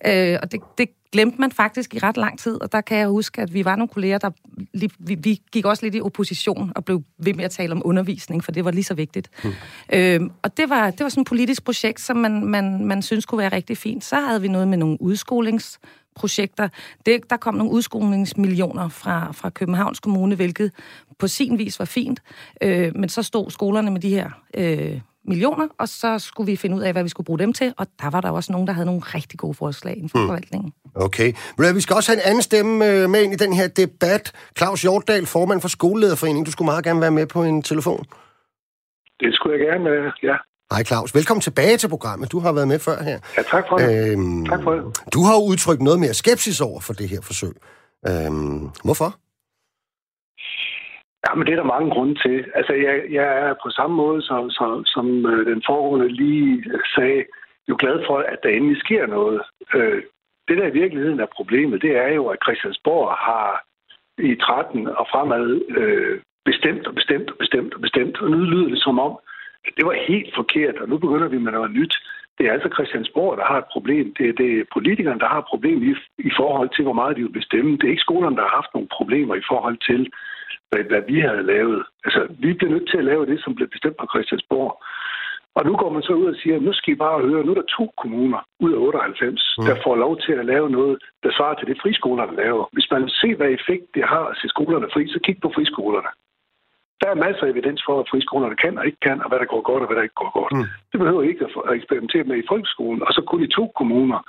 Øh, og det, det glemte man faktisk i ret lang tid, og der kan jeg huske, at vi var nogle kolleger, der vi, vi gik også lidt i opposition og blev ved med at tale om undervisning, for det var lige så vigtigt. Mm. Øh, og det var, det var sådan et politisk projekt, som man, man, man synes kunne være rigtig fint. Så havde vi noget med nogle udskolings projekter. Det, der kom nogle udskolingsmillioner fra, fra Københavns Kommune, hvilket på sin vis var fint. Øh, men så stod skolerne med de her øh, millioner, og så skulle vi finde ud af, hvad vi skulle bruge dem til, og der var der også nogen, der havde nogle rigtig gode forslag inden for mm. forvaltningen. Okay. Vi skal også have en anden stemme øh, med ind i den her debat. Claus Hjortdal, formand for Skolelederforeningen. Du skulle meget gerne være med på en telefon. Det skulle jeg gerne, ja. Hej Claus, velkommen tilbage til programmet. Du har været med før her. Ja, tak for det. Øhm, tak for det. Du har udtrykt noget mere skepsis over for det her forsøg. Øhm, hvorfor? Ja, men det er der mange grunde til. Altså, jeg, jeg er på samme måde, som, som, som øh, den foregående lige sagde, jo glad for, at der endelig sker noget. Øh, det, der i virkeligheden er problemet, det er jo, at Christiansborg har i 13 og fremad øh, bestemt og bestemt og bestemt og bestemt. Og nu lyder det som om, det var helt forkert, og nu begynder vi med noget nyt. Det er altså Christiansborg, der har et problem. Det er, det er politikerne, der har et problem i, i forhold til, hvor meget de vil bestemme. Det er ikke skolerne, der har haft nogle problemer i forhold til, hvad, hvad vi havde lavet. Altså, vi bliver nødt til at lave det, som blev bestemt på Christiansborg. Og nu går man så ud og siger, nu skal I bare høre, nu er der to kommuner ud af 98, mm. der får lov til at lave noget, der svarer til det friskolerne laver. Hvis man vil se, hvad effekt det har at se skolerne fri, så kig på friskolerne. Der er masser af evidens for, at friskolerne kan og ikke kan, og hvad der går godt og hvad der ikke går godt. Mm. Det behøver ikke at eksperimentere med i folkeskolen. Og så kun i to kommuner.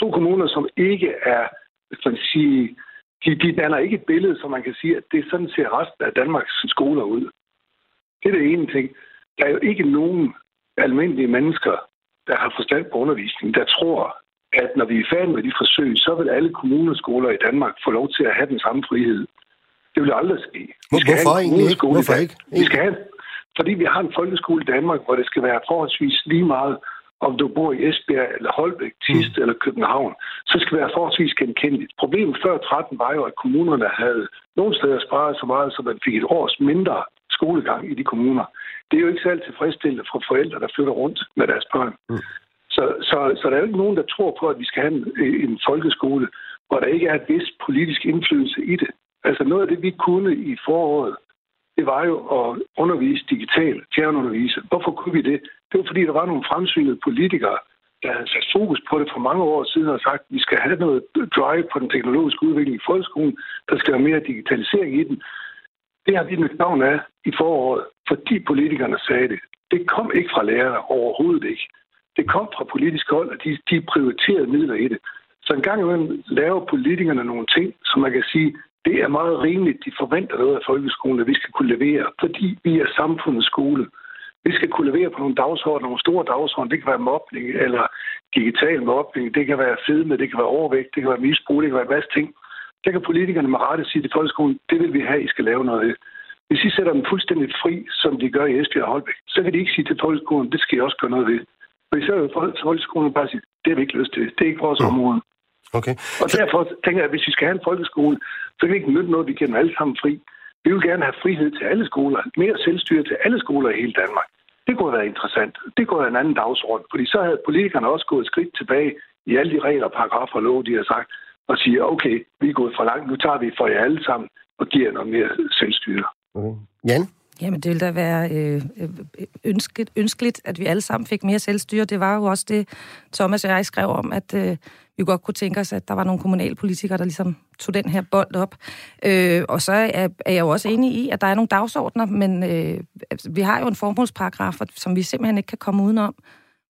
To kommuner, som ikke er, man sige, de, de danner ikke et billede, så man kan sige, at det sådan ser resten af Danmarks skoler ud. Det er det ene ting. Der er jo ikke nogen almindelige mennesker, der har forstand på undervisning, der tror, at når vi er færdige med de forsøg, så vil alle kommuneskoler i Danmark få lov til at have den samme frihed. Det vil aldrig ske. Vi skal Hvorfor egentlig ikke? Hvorfor ikke? Vi skal have, fordi vi har en folkeskole i Danmark, hvor det skal være forholdsvis lige meget, om du bor i Esbjerg, eller Holbæk, Tist mm. eller København, så skal det være forholdsvis genkendeligt. Problemet før 13 var jo, at kommunerne havde nogle steder sparet så meget, så man fik et års mindre skolegang i de kommuner. Det er jo ikke særlig tilfredsstillende for forældre, der flytter rundt med deres børn. Mm. Så, så, så der er jo ikke nogen, der tror på, at vi skal have en, en folkeskole, hvor der ikke er et vis politisk indflydelse i det. Altså noget af det, vi kunne i foråret, det var jo at undervise digitalt, fjernundervise. Hvorfor kunne vi det? Det var, fordi der var nogle fremsynede politikere, der havde sat fokus på det for mange år siden og sagt, at vi skal have noget drive på den teknologiske udvikling i folkeskolen. Der skal være mere digitalisering i den. Det har vi med navn af i foråret, fordi politikerne sagde det. Det kom ikke fra lærerne overhovedet ikke. Det kom fra politisk hold, og de, de prioriterede midler i det. Så en gang imellem laver politikerne nogle ting, som man kan sige, det er meget rimeligt, de forventer noget af folkeskolen, at vi skal kunne levere, fordi vi er samfundets skole. Vi skal kunne levere på nogle dagsordner, nogle store dagsordner. Det kan være mobning eller digital mobning. Det kan være fedme, det kan være overvægt, det kan være misbrug, det kan være en masse ting. Der kan politikerne med rette sige til folkeskolen, det vil vi have, I skal lave noget af. Hvis I sætter dem fuldstændig fri, som de gør i Esbjerg og Holbæk, så kan de ikke sige til folkeskolen, det skal I også gøre noget ved. For så er folkeskolen bare sige, det har vi ikke lyst til. Det er ikke vores område. Okay. Og derfor tænker jeg, at hvis vi skal have en folkeskole, så kan det ikke nytte noget, vi kan alle sammen fri. Vi vil gerne have frihed til alle skoler, mere selvstyre til alle skoler i hele Danmark. Det kunne være interessant. Det kunne være en anden dagsorden, fordi så havde politikerne også gået et skridt tilbage i alle de regler, paragrafer og lov, de har sagt, og siger, okay, vi er gået for langt, nu tager vi for jer alle sammen og giver noget mere selvstyre. Okay. Jan? Jamen, det ville da være øh, ønskeligt, ønskeligt, at vi alle sammen fik mere selvstyre. Det var jo også det, Thomas og jeg skrev om, at øh, vi godt kunne tænke os, at der var nogle kommunalpolitikere, der ligesom tog den her bold op. Øh, og så er, er jeg jo også enig i, at der er nogle dagsordner, men øh, vi har jo en formålsparagraf, som vi simpelthen ikke kan komme udenom,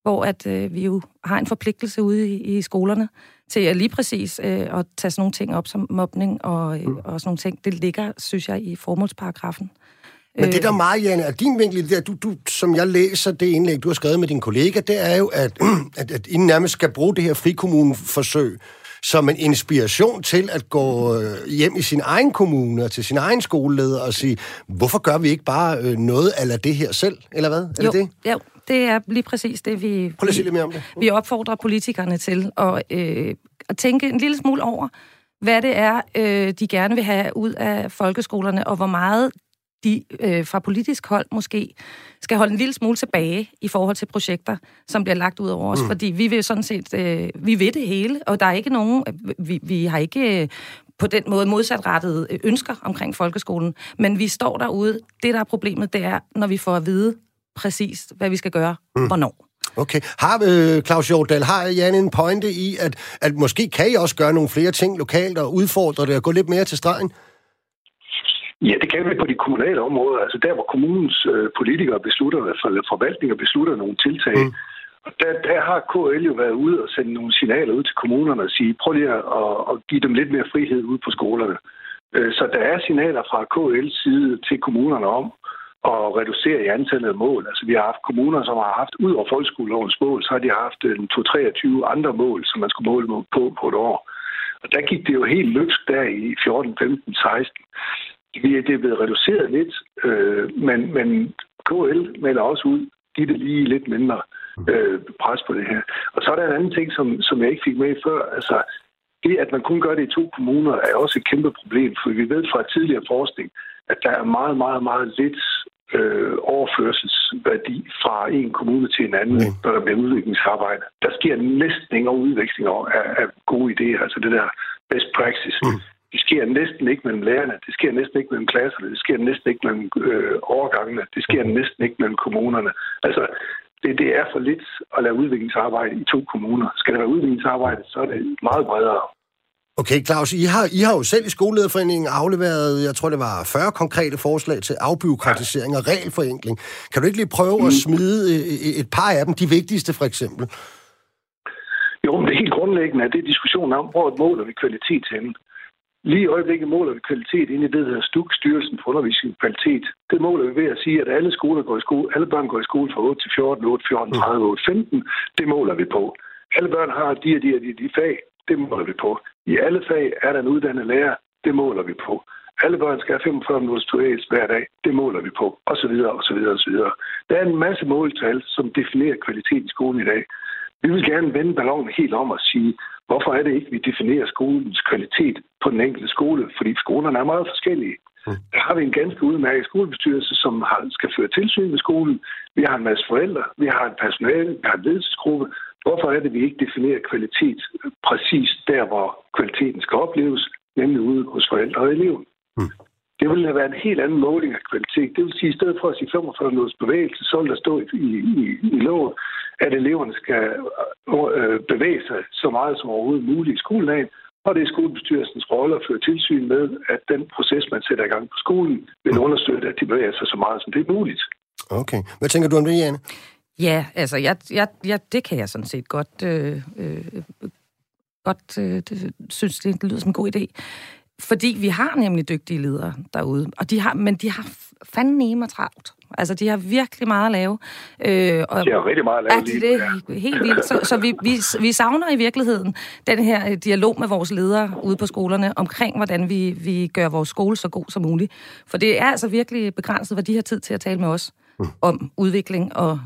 hvor at øh, vi jo har en forpligtelse ude i, i skolerne til at lige præcis øh, at tage sådan nogle ting op som mobning og, øh, og sådan nogle ting. Det ligger, synes jeg, i formålsparagrafen. Men det der øh. meget, Janne, er din vinkel, det er, du, du, som jeg læser det indlæg, du har skrevet med din kollega, det er jo, at, [clears throat] at, at I nærmest skal bruge det her frikommuneforsøg som en inspiration til at gå øh, hjem i sin egen kommune og til sin egen skoleleder og sige, hvorfor gør vi ikke bare øh, noget af det her selv, eller hvad? Er jo, det det? Jo, det er lige præcis det, vi... Prøv at sige lidt mere om det. Vi opfordrer politikerne til at, øh, at tænke en lille smule over, hvad det er, øh, de gerne vil have ud af folkeskolerne, og hvor meget de øh, fra politisk hold måske skal holde en lille smule tilbage i forhold til projekter, som bliver lagt ud over os. Mm. Fordi vi vil sådan set, øh, vi ved det hele, og der er ikke nogen, øh, vi, vi har ikke øh, på den måde modsatrettet øh, ønsker omkring folkeskolen, men vi står derude. Det, der er problemet, det er, når vi får at vide præcis, hvad vi skal gøre, mm. hvornår. Okay. Har øh, Claus Jordal, har Jan en pointe i, at, at måske kan I også gøre nogle flere ting lokalt og udfordre det og gå lidt mere til stregen? Ja, det kan vi på de kommunale områder. Altså der, hvor kommunens øh, politikere beslutter, eller forvaltninger beslutter nogle tiltag. Mm. Og der, der har KL jo været ude og sende nogle signaler ud til kommunerne og sige, prøv lige at, at give dem lidt mere frihed ud på skolerne. Øh, så der er signaler fra KL's side til kommunerne om at reducere i antallet af mål. Altså vi har haft kommuner, som har haft, ud over folkeskolelovens mål, så har de haft en 2-23 andre mål, som man skulle måle på på et år. Og der gik det jo helt løbsk der i 14, 15, 16 det er blevet reduceret lidt, øh, men, men KL melder også ud, giv det lige lidt mindre øh, pres på det her. Og så er der en anden ting, som, som jeg ikke fik med før. Altså, det, at man kun gør det i to kommuner, er også et kæmpe problem, for vi ved fra tidligere forskning, at der er meget, meget, meget lidt øh, overførselsværdi fra en kommune til en anden, mm. når der bliver udviklingsarbejde. Der sker næsten ingen udveksling af, af gode idéer, altså det der best practice. Mm. Det sker næsten ikke mellem lærerne, det sker næsten ikke mellem klasserne, det sker næsten ikke mellem øh, overgangene, det sker næsten ikke mellem kommunerne. Altså, det, det er for lidt at lave udviklingsarbejde i to kommuner. Skal der være udviklingsarbejde, så er det meget bredere. Okay, Claus, I har, I har jo selv i Skolelederforeningen afleveret, jeg tror det var 40 konkrete forslag til afbyråkratisering og regelforenkling. Kan du ikke lige prøve mm. at smide øh, et par af dem, de vigtigste for eksempel? Jo, men det helt grundlæggende er det diskussionen om, hvor måler vi kvalitet hen. Lige i øjeblikket måler vi kvalitet inde i det, der hedder STUK, Styrelsen for Undervisning Kvalitet. Det måler vi ved at sige, at alle skoler går i skole, alle børn går i skole fra 8 til 14, 8, 14, 30, 8, 15. Det måler vi på. Alle børn har de og de og de, de fag. Det måler vi på. I alle fag er der en uddannet lærer. Det måler vi på. Alle børn skal have 45 minutters tuæs hver dag. Det måler vi på. Og så videre, og så videre, og så videre. Der er en masse måltal, som definerer kvalitet i skolen i dag. Vi vil gerne vende ballonen helt om og sige, hvorfor er det ikke, vi definerer skolens kvalitet på den enkelte skole? Fordi skolerne er meget forskellige. Mm. Der har vi en ganske udmærket skolebestyrelse, som har, skal føre tilsyn med skolen. Vi har en masse forældre, vi har en personale, vi har en ledelsesgruppe. Hvorfor er det, vi ikke definerer kvalitet præcis der, hvor kvaliteten skal opleves, nemlig ude hos forældre og elever? Mm. Det ville have været en helt anden måling af kvalitet. Det vil sige, at i stedet for at sige 45 minutters bevægelse, så vil der stå i, i, i loven, at eleverne skal øh, bevæge sig så meget som overhovedet muligt i skoledagen, og det er skolebestyrelsens rolle at føre tilsyn med, at den proces, man sætter i gang på skolen, vil understøtte, at de bevæger sig så meget, som det er muligt. Okay. Hvad tænker du om det, Jane? Ja, altså, jeg, jeg, jeg, det kan jeg sådan set godt, øh, øh, godt øh, det, synes, det lyder som en god idé. Fordi vi har nemlig dygtige ledere derude, og de har, men de har fandme travlt. Altså, de har virkelig meget at lave. Øh, og de har rigtig meget at lave lige det er helt vildt. Så, så vi, vi, vi savner i virkeligheden den her øh, dialog med vores ledere ude på skolerne omkring, hvordan vi, vi gør vores skole så god som muligt. For det er altså virkelig begrænset, hvad de har tid til at tale med os mm. om udvikling og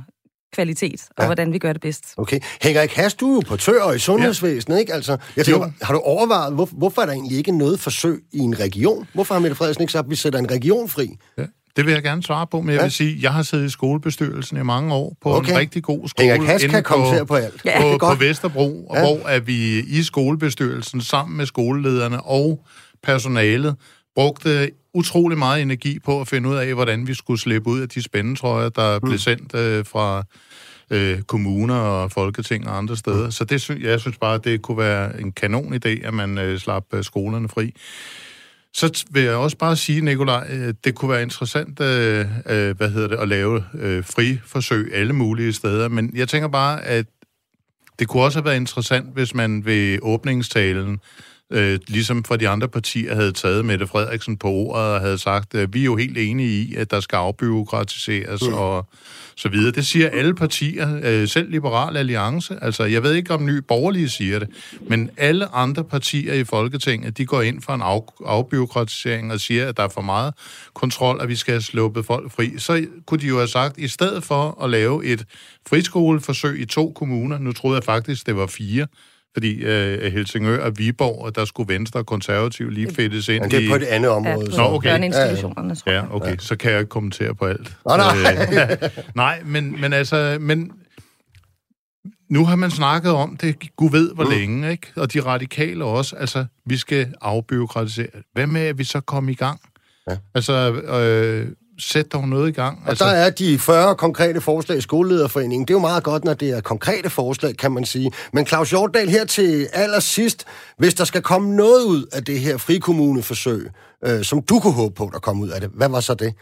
kvalitet, og ja. hvordan vi gør det bedst. Okay. Henrik Has, du er jo portør i sundhedsvæsenet, ja. ikke? Altså, jeg tænker, har du overvejet, hvor, hvorfor er der egentlig ikke noget forsøg i en region? Hvorfor har Mette Frederiksen ikke sagt, at vi sætter en region fri? Ja. Det vil jeg gerne svare på, men jeg ja. vil sige, at jeg har siddet i skolebestyrelsen i mange år på okay. en rigtig god skole. Henrik Has kan komme på, på alt. Ja, på, på Vesterbro, ja. hvor er vi i skolebestyrelsen sammen med skolelederne og personalet brugte utrolig meget energi på at finde ud af, hvordan vi skulle slippe ud af de spændetrøjer, der mm. blev sendt øh, fra øh, kommuner og folketing og andre steder. Mm. Så det synes, jeg synes bare, at det kunne være en kanon idé, at man øh, slap øh, skolerne fri. Så vil jeg også bare sige, Nikolaj, øh, det kunne være interessant øh, øh, hvad hedder det, at lave øh, fri forsøg alle mulige steder, men jeg tænker bare, at det kunne også have været interessant, hvis man ved åbningstalen øh, ligesom for de andre partier havde taget Mette Frederiksen på ordet og havde sagt, at vi er jo helt enige i, at der skal afbyråkratiseres mm. og så videre. Det siger alle partier, øh, selv Liberal Alliance. Altså, jeg ved ikke, om Ny Borgerlige siger det, men alle andre partier i Folketinget, de går ind for en af, afbyråkratisering og siger, at der er for meget kontrol, at vi skal have sluppet folk fri. Så kunne de jo have sagt, i stedet for at lave et friskoleforsøg i to kommuner, nu troede jeg faktisk, det var fire, fordi øh, Helsingør og Viborg, der skulle Venstre og Konservativ lige fedtes ind Men det er på et andet område. Ja, Nå, okay. Børneinstitutionerne, tror jeg. Ja, okay. Ja. Så kan jeg ikke kommentere på alt. Nå, nej. Øh, [laughs] nej, men, men altså... Men, nu har man snakket om det, Gud ved hvor mm. længe, ikke? Og de radikale også, altså, vi skal afbyråkratisere. Hvad med, at vi så kommer i gang? Ja. Altså, øh, sæt dog noget i gang. Og altså... der er de 40 konkrete forslag i Skolelederforeningen. Det er jo meget godt, når det er konkrete forslag, kan man sige. Men Claus Hjortdal, her til allersidst, hvis der skal komme noget ud af det her frikommuneforsøg, øh, som du kunne håbe på, der kom ud af det, hvad var så det?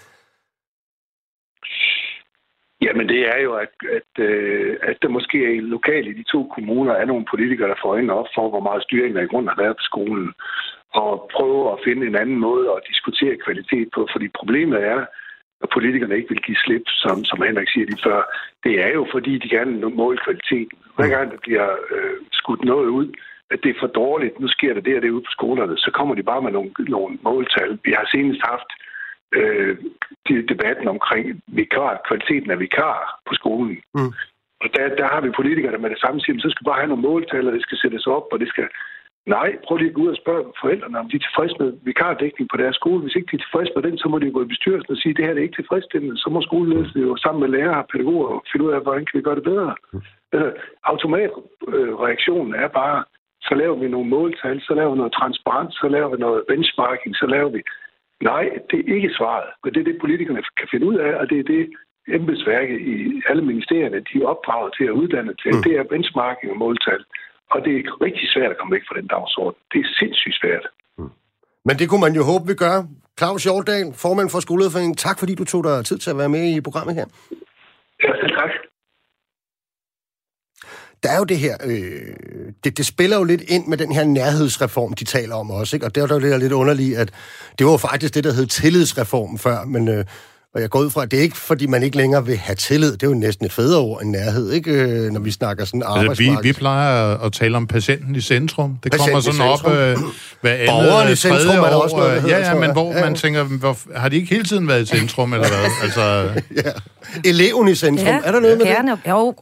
Jamen det er jo, at, at, øh, at der måske lokalt i de to kommuner er nogle politikere, der får øjnene op for, hvor meget styring der i grund har været på skolen. Og prøve at finde en anden måde at diskutere kvalitet på. Fordi problemet er, at politikerne ikke vil give slip, som, som Henrik siger lige før, det er jo fordi, de gerne vil måle kvaliteten. Hver gang der bliver øh, skudt noget ud, at det er for dårligt, nu sker der det og det ude på skolerne, så kommer de bare med nogle, nogle måltal. Vi har senest haft øh, debatten omkring vikar, kvaliteten af vikar på skolen. Mm. Og der, der har vi politikere, der med det samme siger, så skal vi bare have nogle måltal, og det skal sættes op, og det skal Nej, prøv lige at gå ud og spørge forældrene, om de er tilfredse med vikardækning på deres skole. Hvis ikke de er tilfredse med den, så må de gå i bestyrelsen og sige, at det her er ikke tilfredsstillende. Så må skoleledelsen jo sammen med lærere og pædagoger finde ud af, hvordan kan vi gøre det bedre. Altså, automatreaktionen er bare, så laver vi nogle måltal, så laver vi noget transparens, så laver vi noget benchmarking, så laver vi... Nej, det er ikke svaret. Men det er det, politikerne kan finde ud af, og det er det, embedsværket i alle ministerierne, de er opdraget til at uddanne til. Mm. Det er benchmarking og måltal. Og det er rigtig svært at komme væk fra den dagsorden. Det er sindssygt svært. Mm. Men det kunne man jo håbe, vi gør. Claus Hjortdal, formand for Skolelederforeningen, tak fordi du tog dig tid til at være med i programmet her. Ja, selv tak. Der er jo det her, øh, det, det spiller jo lidt ind med den her nærhedsreform, de taler om også, ikke? Og det er jo lidt underligt, at det var faktisk det, der hed tillidsreformen før, men... Øh, og jeg går ud fra, at det er ikke, fordi man ikke længere vil have tillid. Det er jo næsten et federe ord end nærhed, ikke? Øh, når vi snakker sådan arbejdsmarked. Altså, vi, vi plejer at tale om patienten i centrum. Det patienten kommer sådan op øh, hver andet Borgeren i centrum år. Er der også noget, hedder, ja, ja, men hvor ja. man tænker, hvor, har de ikke hele tiden været i centrum, eller hvad? [laughs] Altså... ja. Eleven i centrum. Ja, er der noget med gerne. det? Jo,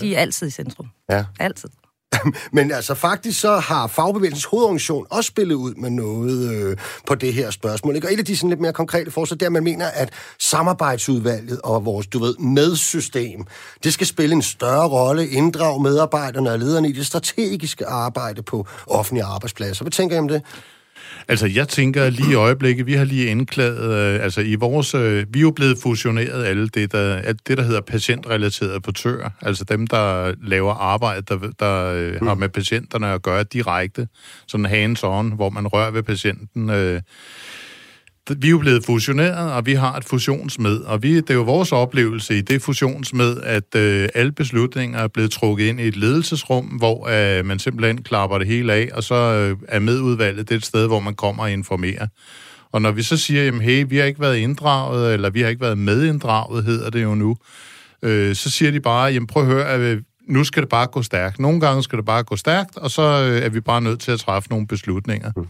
de er altid i centrum. Ja. Altid. [laughs] Men altså faktisk så har Fagbevægelsens hovedorganisation også spillet ud med noget øh, på det her spørgsmål. Ikke? Og et af de sådan lidt mere konkrete forslag, der man mener, at samarbejdsudvalget og vores, du ved, medsystem, det skal spille en større rolle, inddrage medarbejderne og lederne i det strategiske arbejde på offentlige arbejdspladser. Hvad tænker I om det? Altså, jeg tænker lige i øjeblikket, vi har lige indklaget, øh, altså i vores, øh, vi er jo blevet fusioneret alle det, der, alt det, der hedder patientrelaterede portører, altså dem, der laver arbejde, der, der øh, har med patienterne at gøre direkte, sådan hands-on, hvor man rører ved patienten, øh, vi er jo blevet fusioneret, og vi har et fusionsmed, og vi, det er jo vores oplevelse i det fusionsmed, at øh, alle beslutninger er blevet trukket ind i et ledelsesrum, hvor øh, man simpelthen klapper det hele af, og så øh, er medudvalget det et sted, hvor man kommer og informerer. Og når vi så siger, jamen hey, vi har ikke været inddraget, eller vi har ikke været medinddraget, hedder det jo nu, øh, så siger de bare, jamen prøv at høre, at nu skal det bare gå stærkt. Nogle gange skal det bare gå stærkt, og så øh, er vi bare nødt til at træffe nogle beslutninger. Mm.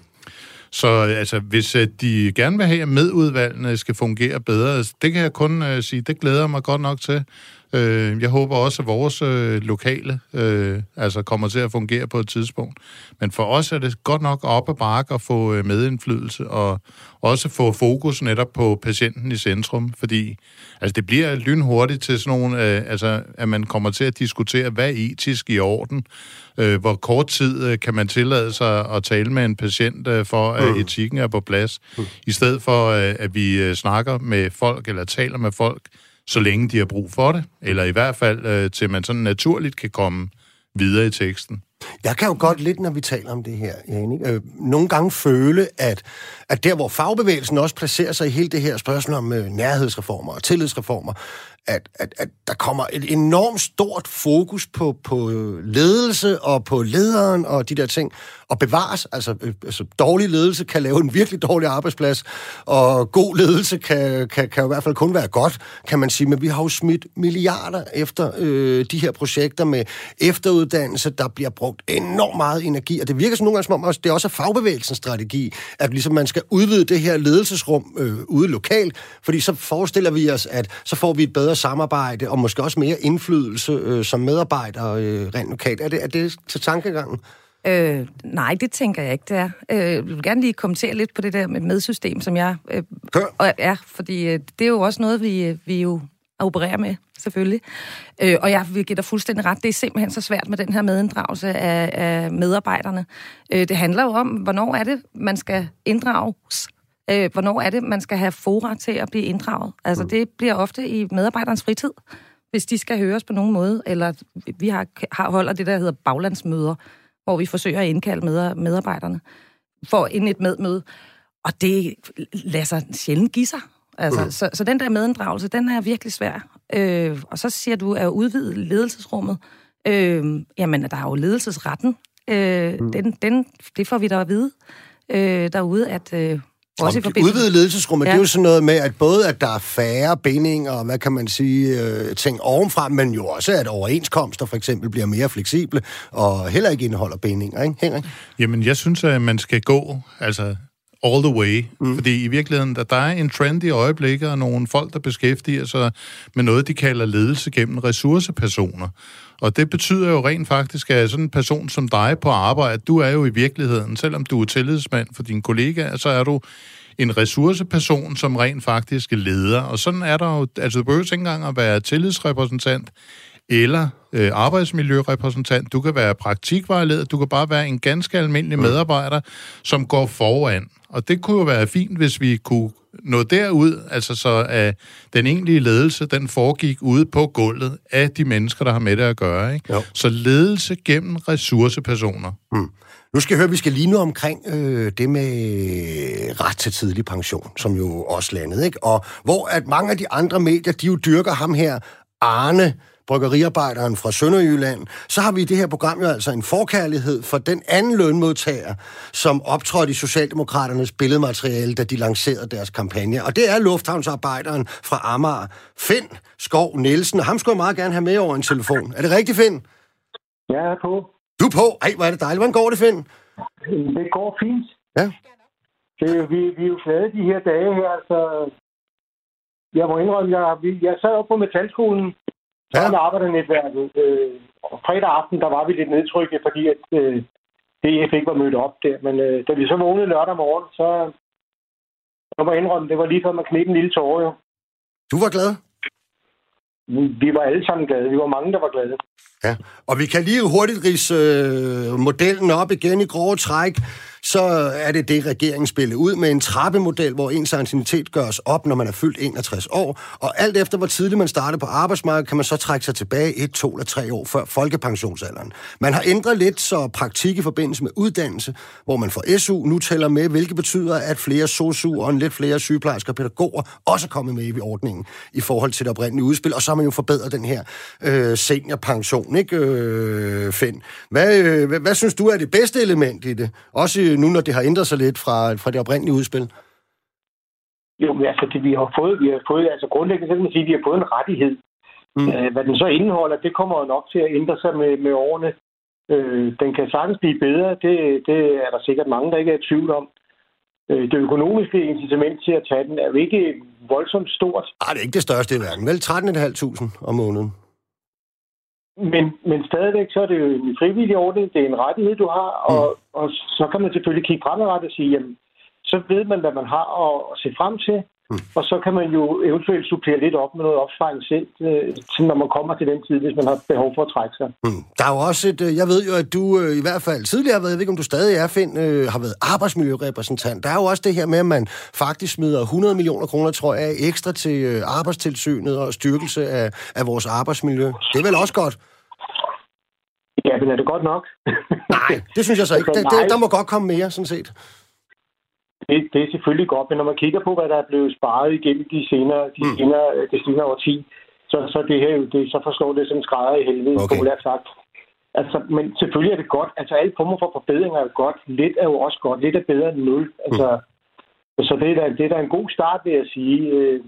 Så altså, hvis øh, de gerne vil have, at medudvalgene skal fungere bedre, det kan jeg kun uh, sige, det glæder mig godt nok til. Uh, jeg håber også, at vores uh, lokale uh, altså kommer til at fungere på et tidspunkt. Men for os er det godt nok op ad bakke at få uh, medindflydelse og også få fokus netop på patienten i centrum, fordi altså, det bliver lynhurtigt til sådan nogle, altså, at man kommer til at diskutere, hvad er etisk i orden, øh, hvor kort tid øh, kan man tillade sig at tale med en patient, øh, for at mm. etikken er på plads, mm. i stedet for, øh, at vi øh, snakker med folk, eller taler med folk, så længe de har brug for det, eller i hvert fald øh, til man sådan naturligt kan komme videre i teksten. Jeg kan jo godt lidt, når vi taler om det her, Janik, øh, nogle gange føle, at, at der, hvor fagbevægelsen også placerer sig i hele det her spørgsmål om øh, nærhedsreformer og tillidsreformer, at, at, at der kommer et enormt stort fokus på, på øh, ledelse og på lederen og de der ting, og bevares. Altså, øh, altså dårlig ledelse kan lave en virkelig dårlig arbejdsplads, og god ledelse kan, kan, kan i hvert fald kun være godt, kan man sige. Men vi har jo smidt milliarder efter øh, de her projekter med efteruddannelse, der bliver brugt enormt meget energi, og det virker som nogle gange som om, det er også fagbevægelsens strategi, at ligesom man skal udvide det her ledelsesrum øh, ude lokalt, fordi så forestiller vi os, at så får vi et bedre samarbejde, og måske også mere indflydelse øh, som medarbejdere øh, rent lokalt. Er det, er det til tankegangen? Øh, nej, det tænker jeg ikke, det er. Øh, jeg vil gerne lige kommentere lidt på det der med medsystem, som jeg... Øh, Og, ja, fordi øh, det er jo også noget, vi, vi jo opererer med, selvfølgelig. Øh, og jeg vil give dig fuldstændig ret. Det er simpelthen så svært med den her medinddragelse af, af medarbejderne. Øh, det handler jo om, hvornår er det, man skal inddrages øh, hvornår er det, man skal have fora til at blive inddraget. Altså, mm. det bliver ofte i medarbejderens fritid, hvis de skal høres på nogen måde, eller vi har, har holder det, der hedder baglandsmøder, hvor vi forsøger at indkalde med, medarbejderne for ind et medmøde. Og det lader sig sjældent give sig. Altså, mm. så, så den der medinddragelse, den er virkelig svær. Øh, og så siger du, at udvide ledelsesrummet. Øh, jamen, der er jo ledelsesretten. Øh, mm. den, den, det får vi da at vide øh, derude, at øh, også i udvidet ledelsesrum, ja. det er jo sådan noget med, at både at der er færre bindinger, og hvad kan man sige, øh, ting ovenfra, men jo også, at overenskomster for eksempel bliver mere fleksible, og heller ikke indeholder bindinger, ikke Henrik? Jamen, jeg synes, at man skal gå, altså all the way. Mm. Fordi i virkeligheden, der, der er en trend i øjeblikket, og nogle folk, der beskæftiger sig med noget, de kalder ledelse gennem ressourcepersoner. Og det betyder jo rent faktisk, at sådan en person som dig på arbejde, du er jo i virkeligheden, selvom du er tillidsmand for dine kollegaer, så er du en ressourceperson, som rent faktisk leder. Og sådan er der jo, altså du behøver ikke engang at være tillidsrepræsentant eller øh, arbejdsmiljørepræsentant. Du kan være praktikvejleder, du kan bare være en ganske almindelig medarbejder, som går foran. Og det kunne jo være fint, hvis vi kunne nå derud, altså så at den egentlige ledelse, den foregik ude på gulvet af de mennesker, der har med det at gøre. Ikke? Så ledelse gennem ressourcepersoner. Mm. Nu skal jeg høre, vi skal lige nu omkring øh, det med ret til tidlig pension, som jo også landede, ikke? Og hvor at mange af de andre medier, de jo dyrker ham her, Arne, bryggeriarbejderen fra Sønderjylland, så har vi i det her program jo altså en forkærlighed for den anden lønmodtager, som optrådte i Socialdemokraternes billedmateriale, da de lancerede deres kampagne. Og det er lufthavnsarbejderen fra Amager, Finn Skov Nielsen. Og ham skulle jeg meget gerne have med over en telefon. Er det rigtigt, Finn? Jeg er på. Du er på? Ej, hvor er det dejligt. Hvordan går det, Finn? Det går fint. Ja. Det, er vi, vi er jo glade de her dage her, så jeg må indrømme, jeg, jeg sad op på Metalskolen, Ja. sammen med arbejdernetværket. Øh, og fredag aften, der var vi lidt nedtrykket, fordi at øh, DF ikke var mødt op der. Men øh, da vi så vågnede lørdag morgen, så, så må jeg indrømme, det var lige før man knep en lille tårer jo. Du var glad? Vi var alle sammen glade. Vi var mange, der var glade. Ja, og vi kan lige hurtigt rise øh, modellen op igen i grove træk. Så er det det, regeringen spiller ud med en trappemodel, hvor ens anciennitet gøres op, når man er fyldt 61 år. Og alt efter, hvor tidligt man starter på arbejdsmarkedet, kan man så trække sig tilbage et, to eller tre år før folkepensionsalderen. Man har ændret lidt, så praktik i forbindelse med uddannelse, hvor man får SU, nu tæller med, hvilket betyder, at flere SOSU og en lidt flere sygeplejersker og pædagoger også er kommet med i ordningen i forhold til det oprindelige udspil. Og så har man jo forbedret den her øh, seniorpension, ikke, øh, Finn? Hvad, øh, hvad, hvad synes du er det bedste element i det? Også nu, når det har ændret sig lidt fra, fra det oprindelige udspil. Jo, men altså, det, vi har fået, vi har fået, altså grundlæggende så kan man sige, at vi har fået en rettighed. Mm. Øh, hvad den så indeholder, det kommer jo nok til at ændre sig med, med årene. Øh, den kan sagtens blive bedre, det, det er der sikkert mange, der ikke er i tvivl om. Øh, det økonomiske incitament til at tage den er jo ikke voldsomt stort, Ej, det er ikke det største i verden. Vel 13.500 om måneden. Men, men stadigvæk så er det jo en frivillig ordning, det er en rettighed, du har, og, og så kan man selvfølgelig kigge fremadrettet og sige, jamen, så ved man, hvad man har at se frem til, Mm. og så kan man jo eventuelt supplere lidt op med noget opsparing selv, øh, til når man kommer til den tid, hvis man har behov for at trække sig. Mm. Der er jo også et, øh, jeg ved jo, at du øh, i hvert fald tidligere har været, jeg ved ikke, om du stadig er, Finn, har været arbejdsmiljørepræsentant. Der er jo også det her med, at man faktisk smider 100 millioner kroner, tror jeg, ekstra til arbejdstilsynet og styrkelse af, af vores arbejdsmiljø. Det er vel også godt? Ja, men er det godt nok? Nej, det synes jeg så ikke. Der, der, der må godt komme mere, sådan set. Det, det er selvfølgelig godt, men når man kigger på, hvad der er blevet sparet igennem de senere, de Mm. senere, det senere årti, så, så det her jo, det, så forstår det som skrædder i helvede, Okay. populært sagt. Altså, men selvfølgelig er det godt. Altså, alle former for forbedringer er godt. Lidt er jo også godt. Lidt er bedre end nul. Altså, Så det er, da, det er da en god start, vil jeg sige. Øh,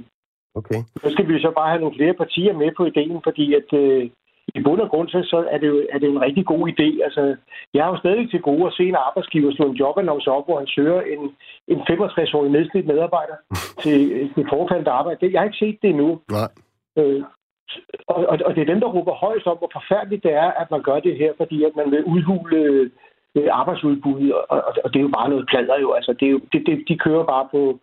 Okay. Nu skal vi så bare have nogle flere partier med på ideen, fordi at øh, i bund og grund så, så er, det jo, er det jo en rigtig god idé. Altså, jeg har jo stadig til gode at se en arbejdsgiver slå en jobannonce op, hvor han søger en, en 65-årig nedslidt medarbejder [laughs] til et forfaldet arbejde. Det, jeg har ikke set det endnu. Nej. Øh, og, og, og det er dem, der råber højst om, hvor forfærdeligt det er, at man gør det her, fordi at man vil udhule øh, arbejdsudbuddet, og, og, og det er jo bare noget plader jo. Altså, det er jo, det, det, de kører bare på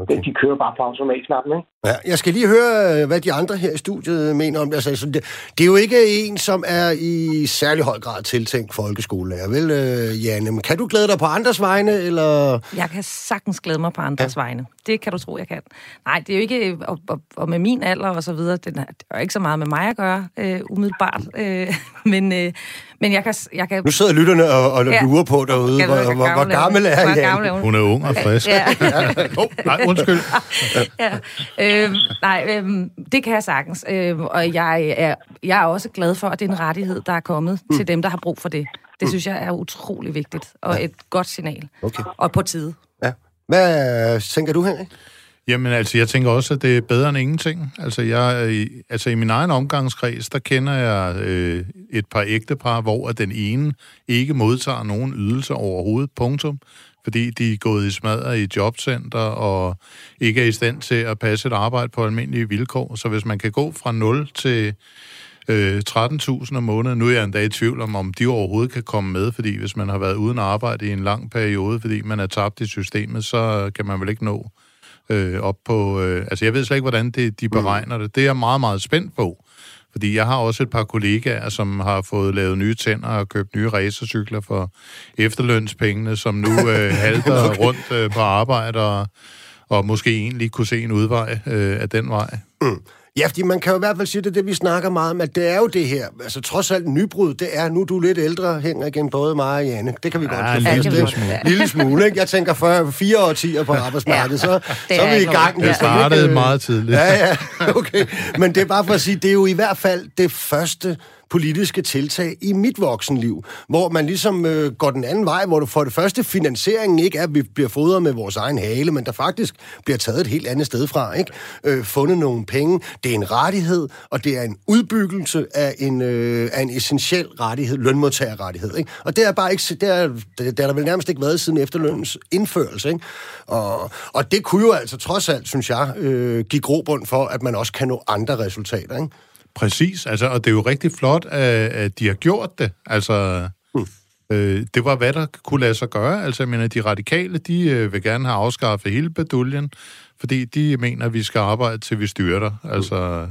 Okay. de kører bare på automatknappen, ikke? Ja, jeg skal lige høre, øh, hvad de andre her i studiet mener om det. Altså, det, det er jo ikke en, som er i særlig høj grad tiltænkt folkeskolelærer, vel, øh, Janne? Men kan du glæde dig på andres vegne, eller... Jeg kan sagtens glæde mig på andres ja. vegne. Det kan du tro, jeg kan. Nej, det er jo ikke, og, og, og med min alder og så videre, det har ikke så meget med mig at gøre, øh, umiddelbart. Øh, [laughs] men, øh, men jeg kan... Jeg kan Nu sidder lytterne og, og Ja. lurer på derude, Jeg hvor, hvor, hvor, gammel er gammel er hun? Hun er ung og frisk. Ja. [laughs] oh, nej, undskyld. [laughs] ja. Øhm, nej, øhm, det kan jeg sagtens. Øhm, og jeg er, jeg er også glad for, at det er en rettighed, der er kommet mm. til dem, der har brug for det. Det synes jeg er utrolig vigtigt, og ja. et godt signal. Okay. Og på tide. Ja. Hvad tænker du, Henrik? Jamen altså, jeg tænker også, at det er bedre end ingenting. Altså, jeg, øh, altså i min egen omgangskreds, der kender jeg øh, et par ægtepar, hvor at den ene ikke modtager nogen ydelse overhovedet, punktum, fordi de er gået i smadret i jobcenter og ikke er i stand til at passe et arbejde på almindelige vilkår. Så hvis man kan gå fra 0 til øh, 13.000 om måneden. Nu er jeg endda i tvivl om, om de overhovedet kan komme med, fordi hvis man har været uden arbejde i en lang periode, fordi man er tabt i systemet, så kan man vel ikke nå øh, op på... Øh, altså, jeg ved slet ikke, hvordan det, de beregner det. Det er jeg meget, meget spændt på. Fordi jeg har også et par kollegaer, som har fået lavet nye tænder og købt nye racercykler for efterlønspengene, som nu øh, [laughs] halter okay. rundt øh, på arbejde og, og måske egentlig kunne se en udvej øh, af den vej. Ja, fordi man kan jo i hvert fald sige, det det, vi snakker meget om, at det er jo det her. Altså trods alt nybrud, det er, nu er du lidt ældre, hænger igen både mig og Janne. Det kan vi Ja, godt fast, lille ikke? smule. Lille smule, ikke? Jeg tænker for fire årtier på arbejdsmarkedet, så, det så er er vi i gang. Det startede meget tidligt. Ja, ja, [laughs] okay. Men det er bare for at sige, det er jo i hvert fald det første politiske tiltag i mit voksenliv, hvor man ligesom øh, går den anden vej, hvor du for det første finansieringen ikke er, at vi bliver fodret med vores egen hale, men der faktisk bliver taget et helt andet sted fra, ikke? Øh, fundet nogle penge. Det er en rettighed, og det er en udbyggelse af en, øh, af en essentiel rettighed, lønmodtagerrettighed, ikke? Og det er bare ikke, det er, det, er der vel nærmest ikke været siden efterlønens indførelse, ikke? Og, og det kunne jo altså trods alt, synes jeg, øh, give grobund for, at man også kan nå andre resultater, ikke? Præcis, altså, og det er jo rigtig flot, at, at de har gjort det. Altså, Hmm. øh, det var, hvad der kunne lade sig gøre. Altså, jeg mener, de radikale, de øh, vil gerne have afskaffet hele beduljen, fordi de mener, at vi skal arbejde, til vi styrter. Altså,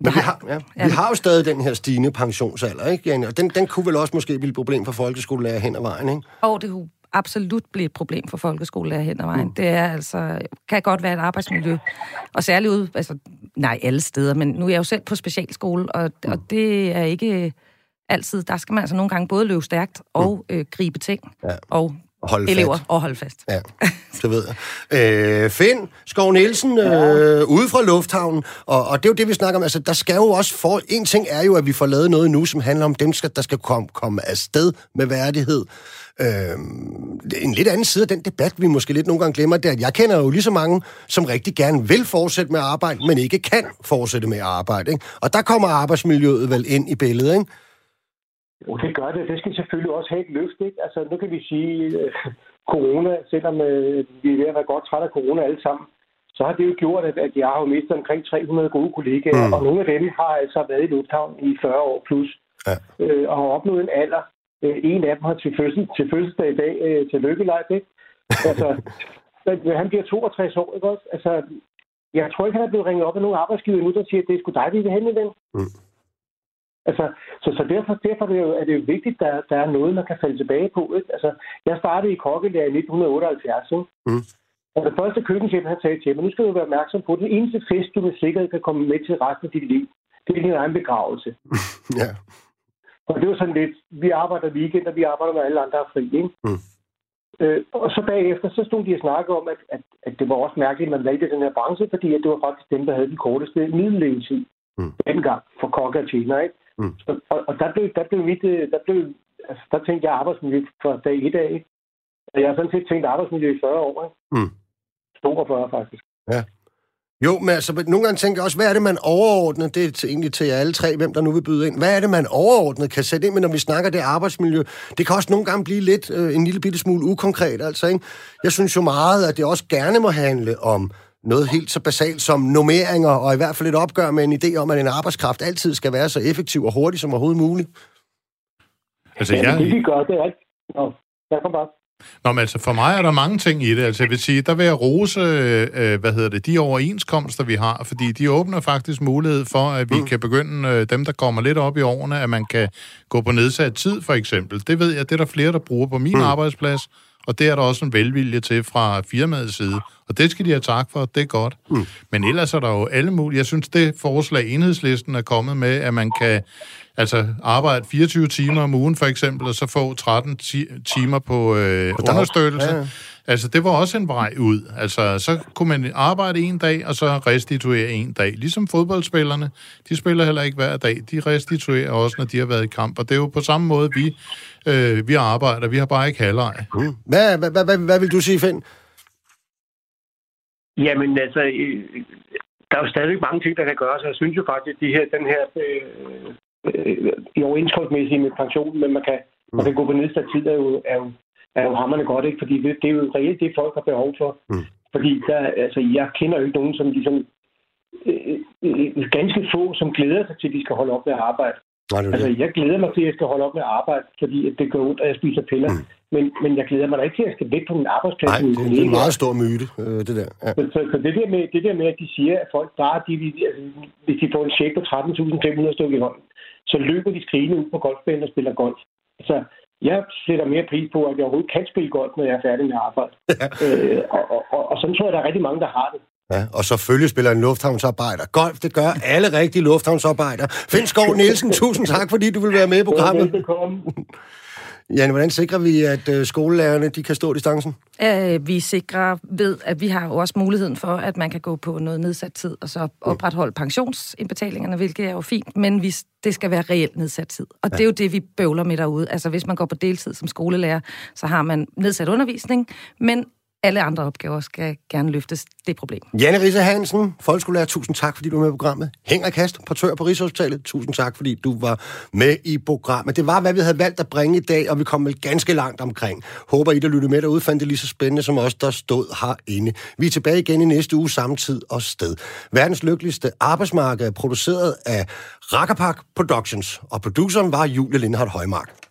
Men vi har, ja, vi har jo stadig den her stigende pensionsalder, ikke, Janne? Og den, den kunne vel også måske blive et problem for folkeskolelærer hen ad vejen, ikke? Og det kunne absolut blive et problem for folkeskolelærer hen ad vejen. Mm. Det er altså, kan godt være et arbejdsmiljø, og særligt ude, altså, nej, alle steder, men nu er jeg jo selv på specialskole, og, og det er ikke altid, der skal man altså nogle gange både løbe stærkt og øh, gribe ting, Ja. og Holde elever, fast. og holde fast. Ja, [laughs] det ved jeg. Øh, Finn Skov Nielsen, øh, ude fra Lufthavnen, og, og det er jo det, vi snakker om. Altså, der skal jo også for... En ting er jo, at vi får lavet noget nu, som handler om dem, skal, der skal komme, komme afsted med værdighed. Øh, en lidt anden side af den debat, vi måske lidt nogle gange glemmer, det er, at jeg kender jo lige så mange, som rigtig gerne vil fortsætte med at arbejde, men ikke kan fortsætte med at arbejde. Ikke? Og der kommer arbejdsmiljøet vel ind i billedet, ikke? Jo, det gør det. Det skal selvfølgelig også have et løft, ikke? Altså, nu kan vi sige, øh, corona, selvom øh, vi er ved at være godt trætte af corona alle sammen, så har det jo gjort, at, at jeg har jo mistet omkring 300 gode kollegaer, Mm. mm. og nogle af dem har altså været i Lufthavn i 40 år plus, Ja. øh, og har opnået en alder. Øh, en af dem har til, fødsel, til fødselsdag i dag øh, til Lykkeleif, ikke? Altså, [laughs] han bliver 62 år, ikke også? Altså, jeg tror ikke, han er blevet ringet op af nogen arbejdsgiver nu, der siger, at det er sgu dig, vi vil hen i den. Mm. Altså, så, så derfor, derfor er, det jo, er det jo vigtigt, at der, der er noget, man kan falde tilbage på. Ikke? Altså, jeg startede i kokkelærer i 1978. Ikke? Mm. Og det første køkkenchef, han sagde til mig, nu skal du være opmærksom på, at den eneste fest, du med sikkerhed kan komme med til resten af dit liv, det er din egen begravelse. [laughs] Ja. Og det var sådan lidt, vi arbejder weekend, og vi arbejder, når alle andre er fri. Ikke? Mm. Øh, og så bagefter, så stod de og snakkede om, at, at, at det var også mærkeligt, at man valgte den her branche, fordi at det var faktisk dem, der havde den korteste middellevetid Mm. dengang for kokke og tjener, ikke? Mm. Så, og, og der blev, der blev mit, øh, der blev, altså, der tænkte jeg arbejdsmiljø fra dag et af, ikke? Og jeg har sådan set tænkt arbejdsmiljø i 40 år, ikke? Mm. 42 faktisk. Jo, men altså, nogle gange tænker jeg også, hvad er det, man overordnet, det er til, egentlig til jer alle tre, hvem der nu vil byde ind, hvad er det, man overordnet kan sætte ind med, når vi snakker det arbejdsmiljø? Det kan også nogle gange blive lidt, øh, en lille bitte smule ukonkret, altså, ikke? Jeg synes jo meget, at det også gerne må handle om noget helt så basalt som normeringer, og i hvert fald et opgør med en idé om, at en arbejdskraft altid skal være så effektiv og hurtig som overhovedet muligt. altså, Ja, det jeg, vi gør, det er ikke... Nå, jeg kom bare. Nå, men altså for mig er der mange ting i det. Altså jeg vil sige, der vil jeg rose, øh, hvad hedder det, de overenskomster, vi har, fordi de åbner faktisk mulighed for, at vi mm. kan begynde, øh, dem der kommer lidt op i årene, at man kan gå på nedsat tid for eksempel. Det ved jeg, det er der flere, der bruger på min mm. arbejdsplads, og det er der også en velvilje til fra firmaets side. Og det skal de have tak for, det er godt. Mm. Men ellers er der jo alle mulige... Jeg synes, det forslag, enhedslisten er kommet med, at man kan altså arbejde 24 timer om ugen for eksempel, og så få 13 ti- timer på øh, understøttelse. Ja. ja. Altså, det var også en vej ud. Altså, så kunne man arbejde en dag, og så restituere en dag. Ligesom fodboldspillerne, de spiller heller ikke hver dag. De restituerer også, når de har været i kamp. Og det er jo på samme måde, vi, øh, vi arbejder. Vi har bare ikke halvleg. Mm. Hvad, hvad, hvad, hvad, hvad vil du sige, Finn? Jamen altså, der er jo stadigvæk mange ting, der kan gøres. Jeg synes jo faktisk, at de her, den her øh, øh, overenskomstmæssige med pensionen, men man kan, man kan gå på nedsat tid, er jo, er jo, er jo hammerne godt, ikke? Fordi det, det er jo reelt det, folk har behov for. Mm. Fordi der, altså, jeg kender jo ikke nogen, som ligesom øh, øh, ganske få, som glæder sig til, at de skal holde op med at arbejde. Nej, det Altså, det. jeg glæder mig til, at jeg skal holde op med at arbejde, fordi at det gør ondt, at jeg spiser piller. Mm. Men, men jeg glæder mig da ikke til, at jeg skal væk på min arbejdsplads. Nej, mine det, det er en meget stor myte, øh, det der. Ja. Så, så, så det, der med, det der med, at de siger, at folk bare, de, altså, hvis de får en check på 13.500 stykker i hånden, så løber de skrigende ud på golfbanen og spiller golf. Altså, jeg sætter mere pris på, at jeg overhovedet kan spille golf, når jeg er færdig med arbejde. [laughs] øh, og, og, og, og sådan tror jeg, der er rigtig mange, der har det. Ja, og selvfølgelig spiller en lufthavnsarbejder. Golf, det gør alle rigtige lufthavnsarbejdere. Finn Skov Nielsen, tusind tak, fordi du vil være med i programmet. Velkommen. [laughs] Janne, hvordan sikrer vi, at øh, skolelærerne de kan stå distancen? Øh, vi sikrer ved, at vi har jo også muligheden for, at man kan gå på noget nedsat tid, og så opretholde pensionsindbetalingerne, hvilket er jo fint, men vi, det skal være reelt nedsat tid. Og ja. det er jo det, vi bøvler med derude. Altså hvis man går på deltid som skolelærer, så har man nedsat undervisning, men alle andre opgaver skal gerne løftes det problem. Janne Risse Hansen, folkeskolelærer, tusind tak, fordi du var med i programmet. Henrik Kast, portør på Rigshospitalet, tusind tak, fordi du var med i programmet. Det var, hvad vi havde valgt at bringe i dag, og vi kom vel ganske langt omkring. Håber, I, der lyttede med derude, fandt det lige så spændende som os, der stod herinde. Vi er tilbage igen i næste uge, samme tid og sted. Verdens lykkeligste arbejdsmarked er produceret af Rakkerpak Productions, og produceren var Julie Lindhardt Højmark.